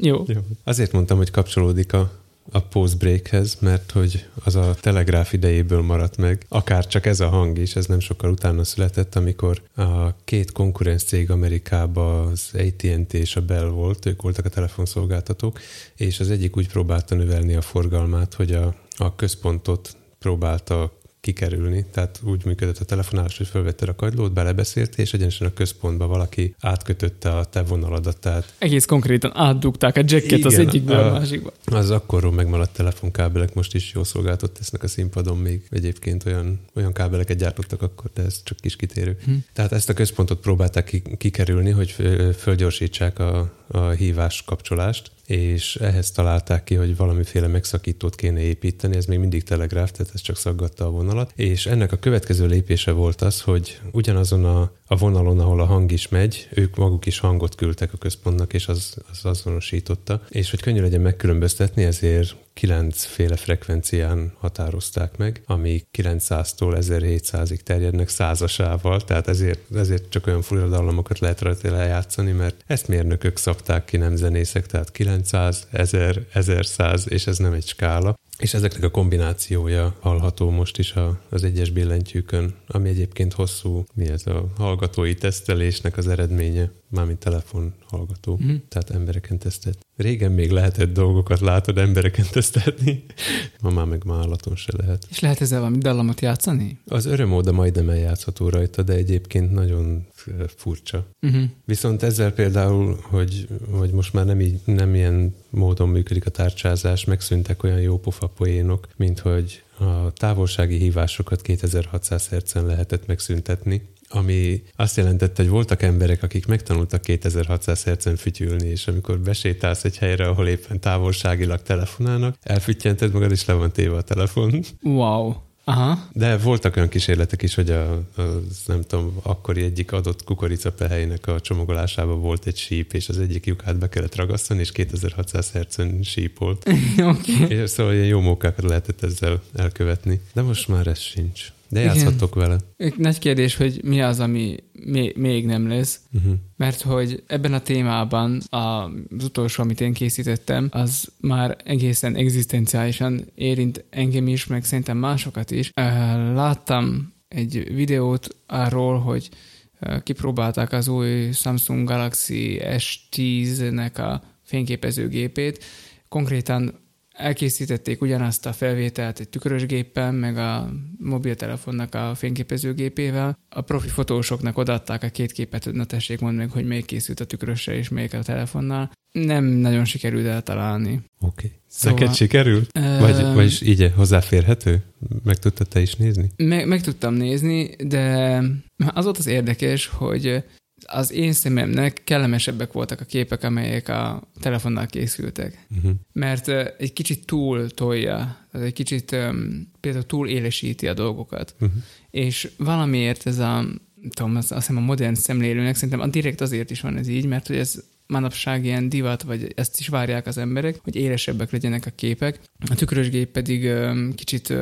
Jó. Jó. Azért mondtam, hogy kapcsolódik a, a post-breakhez, mert hogy az a telegráf idejéből maradt meg. Akár csak ez a hang is, ez nem sokkal utána született, amikor a két konkurenc cég Amerikában az AT&T és a Bell volt, ők voltak a telefonszolgáltatók, és az egyik úgy próbálta növelni a forgalmát, hogy a, a központot próbálta kikerülni. Tehát úgy működött a telefonálás, hogy felvetted a kagylót, belebeszélt, és egyenesen a központba valaki átkötötte a te vonaladat. Tehát Egész konkrétan átdugták a jacket az Igen, egyikből a a- másikba. az akkorról megmaradt telefonkábelek most is jó szolgáltat tesznek a színpadon, még egyébként olyan, olyan kábeleket gyártottak akkor, de ez csak kis kitérő. Hm. Tehát ezt a központot próbálták ki- kikerülni, hogy fölgyorsítsák a, a hívás kapcsolást, és ehhez találták ki, hogy valamiféle megszakítót kéne építeni, ez még mindig telegráf, tehát ez csak szaggatta a vonalat, és ennek a következő lépése volt az, hogy ugyanazon a, a vonalon, ahol a hang is megy, ők maguk is hangot küldtek a központnak, és az, az azonosította, és hogy könnyű legyen megkülönböztetni, ezért kilencféle frekvencián határozták meg, ami 900-tól 1700-ig terjednek százasával, tehát ezért, ezért csak olyan forradalmakat lehet rajta lejátszani, mert ezt mérnökök szabták ki, nem zenészek, tehát 900, 1000, 1100, és ez nem egy skála. És ezeknek a kombinációja hallható most is a, az egyes billentyűkön, ami egyébként hosszú, mi ez a hallgatói tesztelésnek az eredménye, mármint telefon hallgató, Mhm. tehát embereken tesztelt. Régen még lehetett dolgokat látod embereken tesztelni, ma már meg már állaton se lehet. És lehet ezzel valami dallamot játszani? Az örömóda majdnem eljátszható rajta, de egyébként nagyon ö, furcsa. Uh-huh. Viszont ezzel például, hogy, hogy most már nem, így, nem ilyen módon működik a tárcsázás, megszűntek olyan jó pofa poénok, mint hogy a távolsági hívásokat 2600 Hz-en lehetett megszüntetni, ami azt jelentette, hogy voltak emberek, akik megtanultak 2600 Hz-en fütyülni, és amikor besétálsz egy helyre, ahol éppen távolságilag telefonálnak, elfüttyented magad, és le van téve a telefon. Wow. Aha. De voltak olyan kísérletek is, hogy a, az, nem tudom, akkori egyik adott kukoricapehelynek a csomagolásába volt egy síp, és az egyik lyukát be kellett ragasztani, és 2600 Hz-en sípolt. Okay. és szóval ilyen jó mókákat lehetett ezzel elkövetni. De most már ez sincs. De játszhattok vele. Nagy kérdés, hogy mi az, ami még, nem lesz, Uh-huh. mert hogy ebben a témában az utolsó, amit én készítettem, az már egészen egzisztenciálisan érint engem is, meg szerintem másokat is. Láttam egy videót arról, hogy kipróbálták az új Samsung Galaxy S10-nek a fényképezőgépét. Konkrétan elkészítették ugyanazt a felvételt egy tükrös géppel, meg a mobiltelefonnak a fényképezőgépével. A profi fotósoknak odaadták a két képet, hogy na tessék, mondd meg, hogy melyik készült a tükrössel és melyik a telefonnal. Nem nagyon sikerült eltalálni. Oké. Okay. Szóval- Neked sikerült? Vagy, vagyis így hozzáférhető? Meg tudtad te is nézni? Meg, meg tudtam nézni, de az volt az érdekes, hogy az én szememnek kellemesebbek voltak a képek, amelyek a telefonnal készültek. Uh-huh. Mert egy kicsit túl tolja, tehát egy kicsit um, például túl élesíti a dolgokat. Uh-huh. És valamiért ez a, tudom, az, azt hiszem a modern szemlélőnek szerintem a direkt azért is van ez így, mert hogy ez manapság ilyen divat, vagy ezt is várják az emberek, hogy élesebbek legyenek a képek. A tükrös gép pedig kicsit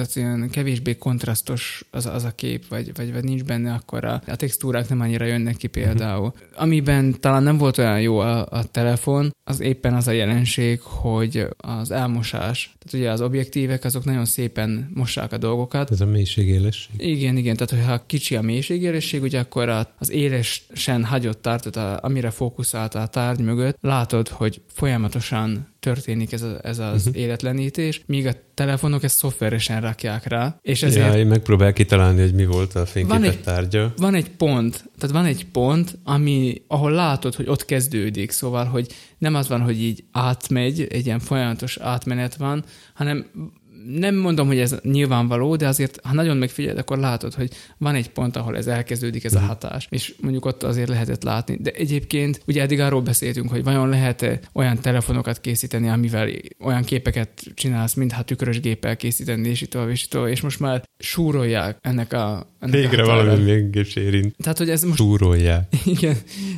tehát ilyen kevésbé kontrasztos az, az a kép, vagy, vagy, vagy nincs benne akkor a, a textúrák nem annyira jönnek ki például. Uh-huh. Amiben talán nem volt olyan jó a, a telefon, az éppen az a jelenség, hogy az elmosás. Tehát ugye az objektívek azok nagyon szépen mossák a dolgokat, Ez a mélységélesség. igen, igen, tehát hogyha kicsi a mélységéresség, ugye akkor az élesen hagyott tartott, a, amire fókuszálta a tárgy mögött, látod, hogy folyamatosan történik ez, a, ez az uh-huh. életlenítés, míg a telefonok ezt szoftveresen rakják rá, és ezért Ja, én megpróbál kitalálni, hogy mi volt a fényképet Van egy- tárgya. van egy pont, tehát van egy pont, ami, ahol látod, hogy ott kezdődik, szóval, hogy nem az van, hogy így átmegy, egy ilyen folyamatos átmenet van, hanem nem mondom, hogy ez nyilvánvaló, de azért, ha nagyon megfigyeled, akkor látod, hogy van egy pont, ahol ez elkezdődik, ez a hatás. És mondjuk ott azért lehetett látni. De egyébként ugye eddig arról beszéltünk, hogy vajon lehet-e olyan telefonokat készíteni, amivel olyan képeket csinálsz, mintha tükrös géppel készíteni, és itt és itt és most már súrolják ennek a... Végre valami mégis érint. Tehát, hogy ez most Súrolják. igen,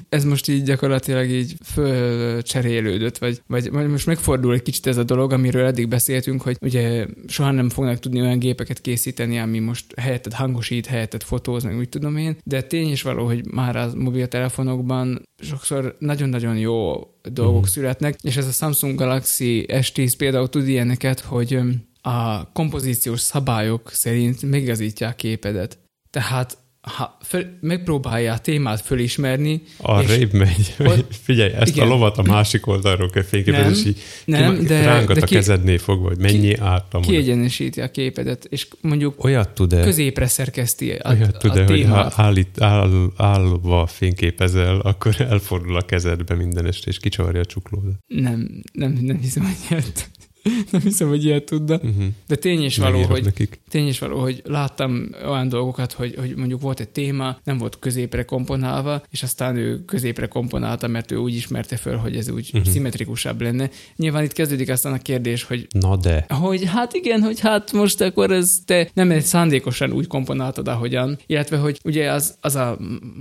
ez most így gyakorlatilag így fölcserélődött, vagy, vagy, vagy most megfordul egy kicsit ez a dolog, amiről eddig beszéltünk, hogy ugye soha nem fognak tudni olyan gépeket készíteni, ami most helyetted hangosít, helyetted fotóz, meg úgy tudom én, de tény is való, hogy már a mobiltelefonokban sokszor nagyon-nagyon jó dolgok Mhm. születnek, és ez a Samsung Galaxy S10 például tud ilyeneket, hogy a kompozíciós szabályok szerint megigazítják képedet. Tehát ha föl, megpróbálja a témát fölismerni, Arrébb megy. Ott- Figyelj, ezt igen. a lovat a másik oldalról kell fényképezni, Nem, és így nem, ki- de- rángat de a ki- kezednél fogva, hogy mennyi ártam. kiegyenesíti a képedet, és mondjuk Olyat tud-e, középre szerkeszti a, olyat a tud-e hogy ha állít, áll, állva fényképezel, akkor elfordul a kezedbe minden este, és kicsavarja a csuklódat. Nem, nem, nem hiszem, hogy ilyet, nem hiszem, hogy ilyet tudna. Uh-huh. De tény is való, hogy nekik. Tény is való, hogy láttam olyan dolgokat, hogy, hogy mondjuk volt egy téma, nem volt középre komponálva, és aztán ő középre komponálta, mert ő úgy ismerte föl, hogy ez úgy uh-huh. szimmetrikusabb lenne. Nyilván itt kezdődik aztán a kérdés, hogy Na de. hogy hát igen, hogy hát most akkor ez te nem egy szándékosan úgy komponáltad, ahogyan, illetve hogy ugye az, az a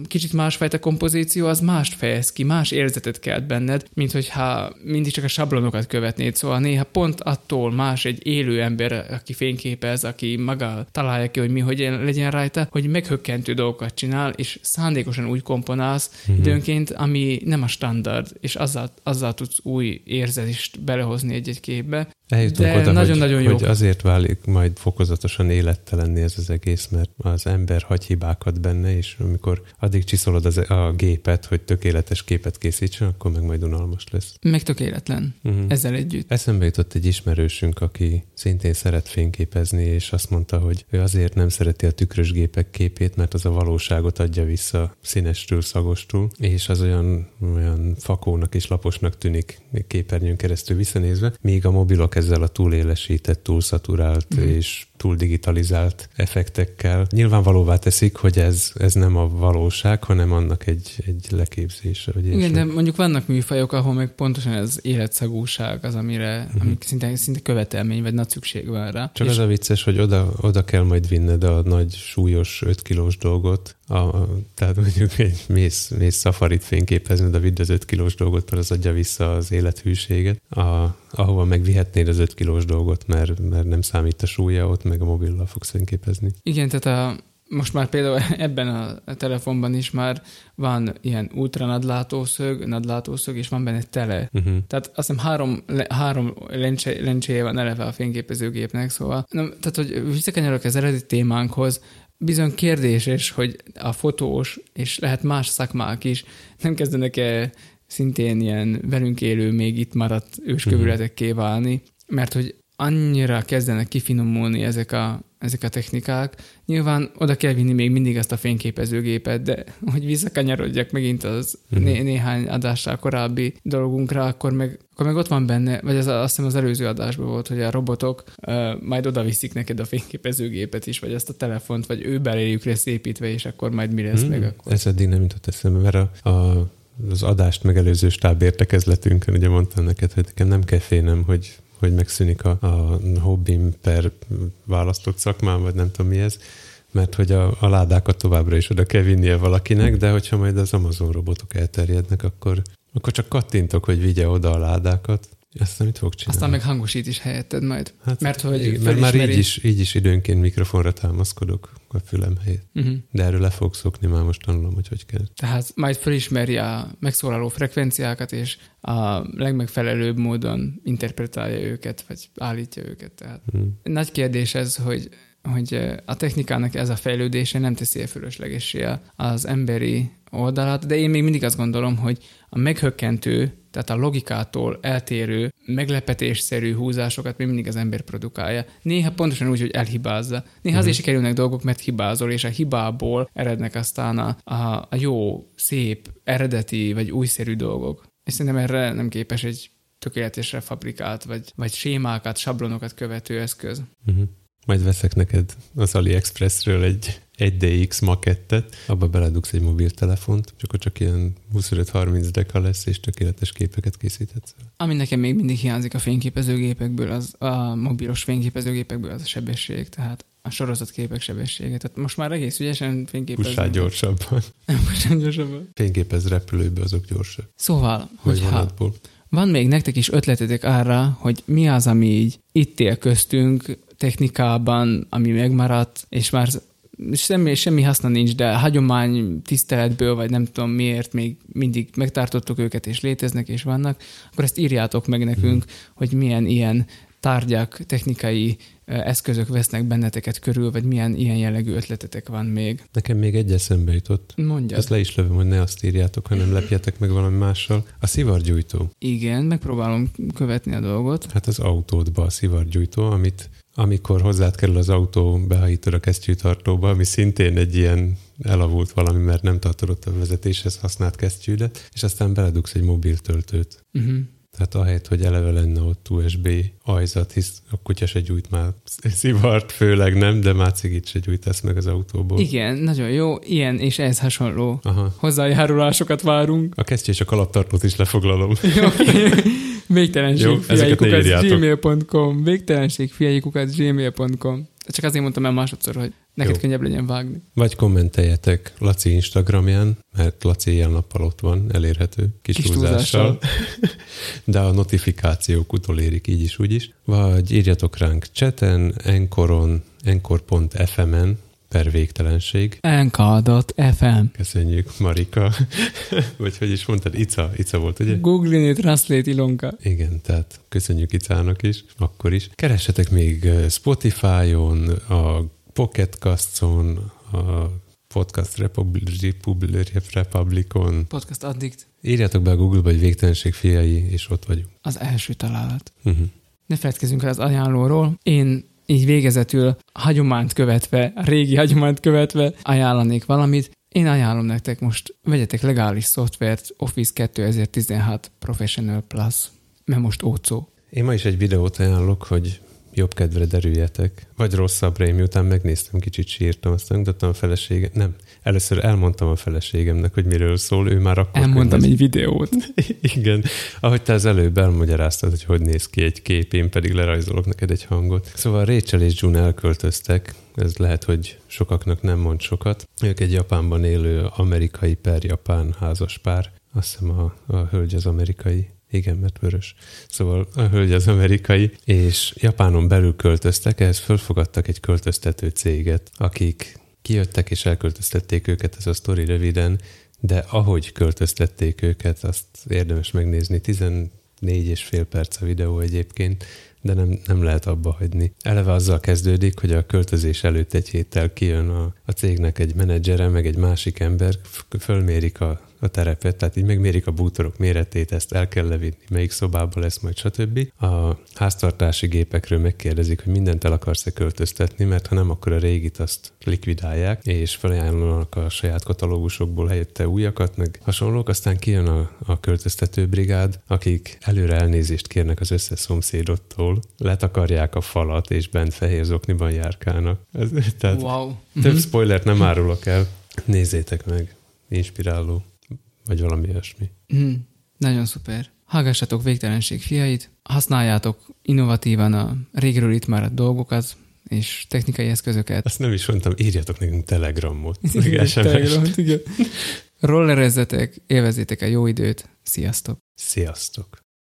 kicsit másfajta kompozíció, az mást fejez ki, más érzetet kelt benned, mint hogyha mindig csak a sablonokat követnéd, szóval néha pont attól más egy élő ember, aki fényképez, aki maga találja ki, hogy mi hogy legyen rajta, hogy meghökkentő dolgokat csinál, és szándékosan úgy komponálsz Mhm. időnként, ami nem a standard, és azzal, azzal tudsz új érzést belehozni egy-egy képbe. Eljutunk De oda, nagyon-nagyon hogy, jók. hogy azért válik majd fokozatosan élettelenni ez az egész, mert az ember hagy hibákat benne, és amikor addig csiszolod az, a gépet, hogy tökéletes képet készítsen, akkor meg majd unalmas lesz. Meg tökéletlen. Uh-huh. Ezzel együtt. Eszembe jutott egy ismerősünk, aki szintén szeret fényképezni, és azt mondta, hogy ő azért nem szereti a tükrös gépek képét, mert az a valóságot adja vissza színestől, szagostul, és az olyan, olyan fakónak és laposnak tűnik képernyőn keresztül visszanézve, míg a mobilok ezzel a túlélesített, túlszaturált mm. és túl digitalizált effektekkel nyilvánvalóvá teszik, hogy ez, ez nem a valóság, hanem annak egy, egy leképzése. Vagy Igen, de mondjuk vannak műfajok, ahol meg pontosan ez életszagúság az, amire, uh-huh. amik szinte, szinte követelmény, vagy nagy szükség van rá. Csak És az a vicces, hogy oda, oda kell majd vinned a nagy, súlyos 5 kilós dolgot, a, tehát mondjuk egy mész, mész szafarit fényképezned, a vidd az 5 kilós dolgot, mert az adja vissza az élethűséget, a, ahova megvihetnéd az 5 kilós dolgot, mert, mert nem számít a súlya, ott meg a mobillal fogsz fényképezni. Igen, tehát a, most már például ebben a telefonban is már van ilyen ultra nadlátószög, nadlátószög, és van benne tele. Uh-huh. Tehát azt hiszem három, le, három lencse, lencséje van eleve a fényképezőgépnek, szóval nem, tehát, hogy visszakanyarok az eredeti témánkhoz, bizony kérdéses, hogy a fotós, és lehet más szakmák is, nem kezdenek-e szintén ilyen velünk élő, még itt maradt őskövületekké válni, mert hogy annyira kezdenek kifinomulni ezek a, ezek a technikák. Nyilván oda kell vinni még mindig ezt a fényképezőgépet, de hogy visszakanyarodjak megint az Mhm. né- néhány adással korábbi dolgunkra, akkor meg, akkor meg ott van benne, vagy ez azt hiszem az előző adásban volt, hogy a robotok uh, majd oda viszik neked a fényképezőgépet is, vagy ezt a telefont, vagy ő beléjük lesz építve, és akkor majd mi lesz Hmm, meg akkor. Ez eddig nem jutott eszembe, mert a, a, az adást megelőző stábértekezletünkön ugye mondtam neked, hogy nekem nem kell félnem, hogy, hogy megszűnik a, a hobbim per választott szakmám, vagy nem tudom mi ez, mert hogy a, a ládákat továbbra is oda kell vinnie valakinek, de hogyha majd az Amazon robotok elterjednek, akkor, akkor csak kattintok, hogy vigye oda a ládákat, aztán mit fog csinálni? Aztán meg hangosít is helyetted majd. Hát, mert hogy igen, mert már így is, így is időnként mikrofonra támaszkodok a fülem helyett. Uh-huh. De erről le fogok szokni, már most tanulom, hogy hogy kell. Tehát majd felismeri a megszólaló frekvenciákat, és a legmegfelelőbb módon interpretálja őket, vagy állítja őket. Tehát Hmm. nagy kérdés ez, hogy hogy a technikának ez a fejlődése nem teszi fölöslegessé az emberi oldalát, de én még mindig azt gondolom, hogy a meghökkentő, tehát a logikától eltérő, meglepetésszerű húzásokat még mindig az ember produkálja. Néha pontosan úgy, hogy elhibázza. Néha azért sikerülnek dolgok, mert hibázol, és a hibából erednek aztán a, a, a jó, szép, eredeti vagy újszerű dolgok. És szerintem erre nem képes egy tökéletesre fabrikált, vagy, vagy sémákat, sablonokat követő eszköz. Uh-huh. Majd veszek neked az AliExpressről egy 1DX makettet, abba beledugsz egy mobiltelefont, és akkor csak ilyen 25-30 deka lesz, és tökéletes képeket készíthetsz. Ami nekem még mindig hiányzik a fényképezőgépekből, az a mobilos fényképezőgépekből az a sebesség, tehát a sorozatképek sebessége. Tehát most már egész ügyesen fényképezünk. Pussál gyorsabban. Nem, pussál gyorsabban. Fényképez repülőbe, azok gyorsak. Szóval, Vagy hogyha van még nektek is ötletetek arra, hogy mi az, ami így itt él köztünk technikában, ami megmaradt, és már semmi, semmi haszna nincs, de hagyomány tiszteletből, vagy nem tudom miért még mindig megtartottuk őket, és léteznek, és vannak, akkor ezt írjátok meg nekünk, hogy milyen ilyen tárgyak, technikai eszközök vesznek benneteket körül, vagy milyen ilyen jellegű ötletetek van még. Nekem még egy eszembe jutott. Mondja. Ezt le is lövöm, hogy ne azt írjátok, hanem lepjetek meg valami mással. A szivargyújtó. Igen, megpróbálom követni a dolgot. Hát az autódba a szivargyújtó, amit amikor hozzád kerül az autó, behajítod a kesztyűtartóba, ami szintén egy ilyen elavult valami, mert nem tartod ott a vezetéshez használt kesztyűdet, és aztán beledugsz egy mobiltöltőt. Uh-huh. Tehát ahelyett, hogy eleve lenne ott USB ajzat, hisz a kutya se gyújt már szivart, főleg nem, de már cigit se gyújtasz meg az autóból. Igen, nagyon jó. Ilyen és ez hasonló Aha. hozzájárulásokat várunk. A kesztyű és a kalaptartót is lefoglalom. Végtelenség Jó, írjátok. gmail.com Végtelenség fiaikukat gmail.com Csak azért mondtam el másodszor, hogy neked Jó. könnyebb legyen vágni. Vagy kommenteljetek Laci Instagramján, mert Laci ilyen nappal ott van, elérhető, kis, Kis kis túlzással. De a notifikációk utolérik így is, úgy is. Vagy írjatok ránk chaten, enkoron, enkor.fm-en per végtelenség. Enkadot FM. Köszönjük, Marika. Vagy hogy is mondtad, Ica, Ica volt, ugye? Google translate Ilonka. Igen, tehát köszönjük Icának is, akkor is. Keressetek még Spotify-on, a Pocket Casts-on, a Podcast Republic, Republic, Republicon. Podcast Addict. Írjátok be a Google-ba, hogy végtelenség fiai, és ott vagyunk. Az első találat. Uh-huh. Ne feledkezzünk el az ajánlóról. Én így végezetül hagyományt követve, régi hagyományt követve ajánlanék valamit. Én ajánlom nektek most, vegyetek legális szoftvert Office 2016 Professional Plus, mert most ócó. Én ma is egy videót ajánlok, hogy jobb kedvre derüljetek, vagy rosszabbra, én miután megnéztem, kicsit sírtam, aztán mutattam a feleségem, nem, először elmondtam a feleségemnek, hogy miről szól, ő már akkor Elmondtam könyvez- egy videót. Igen, ahogy te az előbb elmagyaráztad, hogy hogy néz ki egy kép, én pedig lerajzolok neked egy hangot. Szóval Rachel és June elköltöztek, ez lehet, hogy sokaknak nem mond sokat. Ők egy Japánban élő amerikai per japán házas pár. Azt hiszem a, a hölgy az amerikai. Igen, mert vörös. Szóval a hölgy az amerikai, és Japánon belül költöztek, ehhez fölfogadtak egy költöztető céget, akik kijöttek és elköltöztették őket, ez a sztori röviden, de ahogy költöztették őket, azt érdemes megnézni. 14 és fél perc a videó egyébként, de nem, nem lehet abba hagyni. Eleve azzal kezdődik, hogy a költözés előtt egy héttel kijön a, a cégnek egy menedzsere, meg egy másik ember, fölmérik a, a terepet, tehát így megmérik a bútorok méretét, ezt el kell levinni, melyik szobába lesz majd, stb. A háztartási gépekről megkérdezik, hogy mindent el akarsz-e költöztetni, mert ha nem, akkor a régit azt likvidálják, és felajánlanak a saját katalógusokból helyette újakat, meg hasonlók, aztán kijön a, a költöztető brigád, akik előre elnézést kérnek az összes szomszédottól, letakarják a falat, és bent fehér zokniban járkálnak. Ez, tehát Wow. több spoilert nem árulok el. Nézzétek meg, inspiráló, vagy valami ilyesmi. Mm, nagyon szuper. Hallgassatok végtelenség fiait, használjátok innovatívan a régről itt maradt dolgokat, és technikai eszközöket. Azt nem is mondtam, írjatok nekünk telegramot, meg SMS-t. Rollerezzetek, élvezzétek a jó időt. Sziasztok! Sziasztok!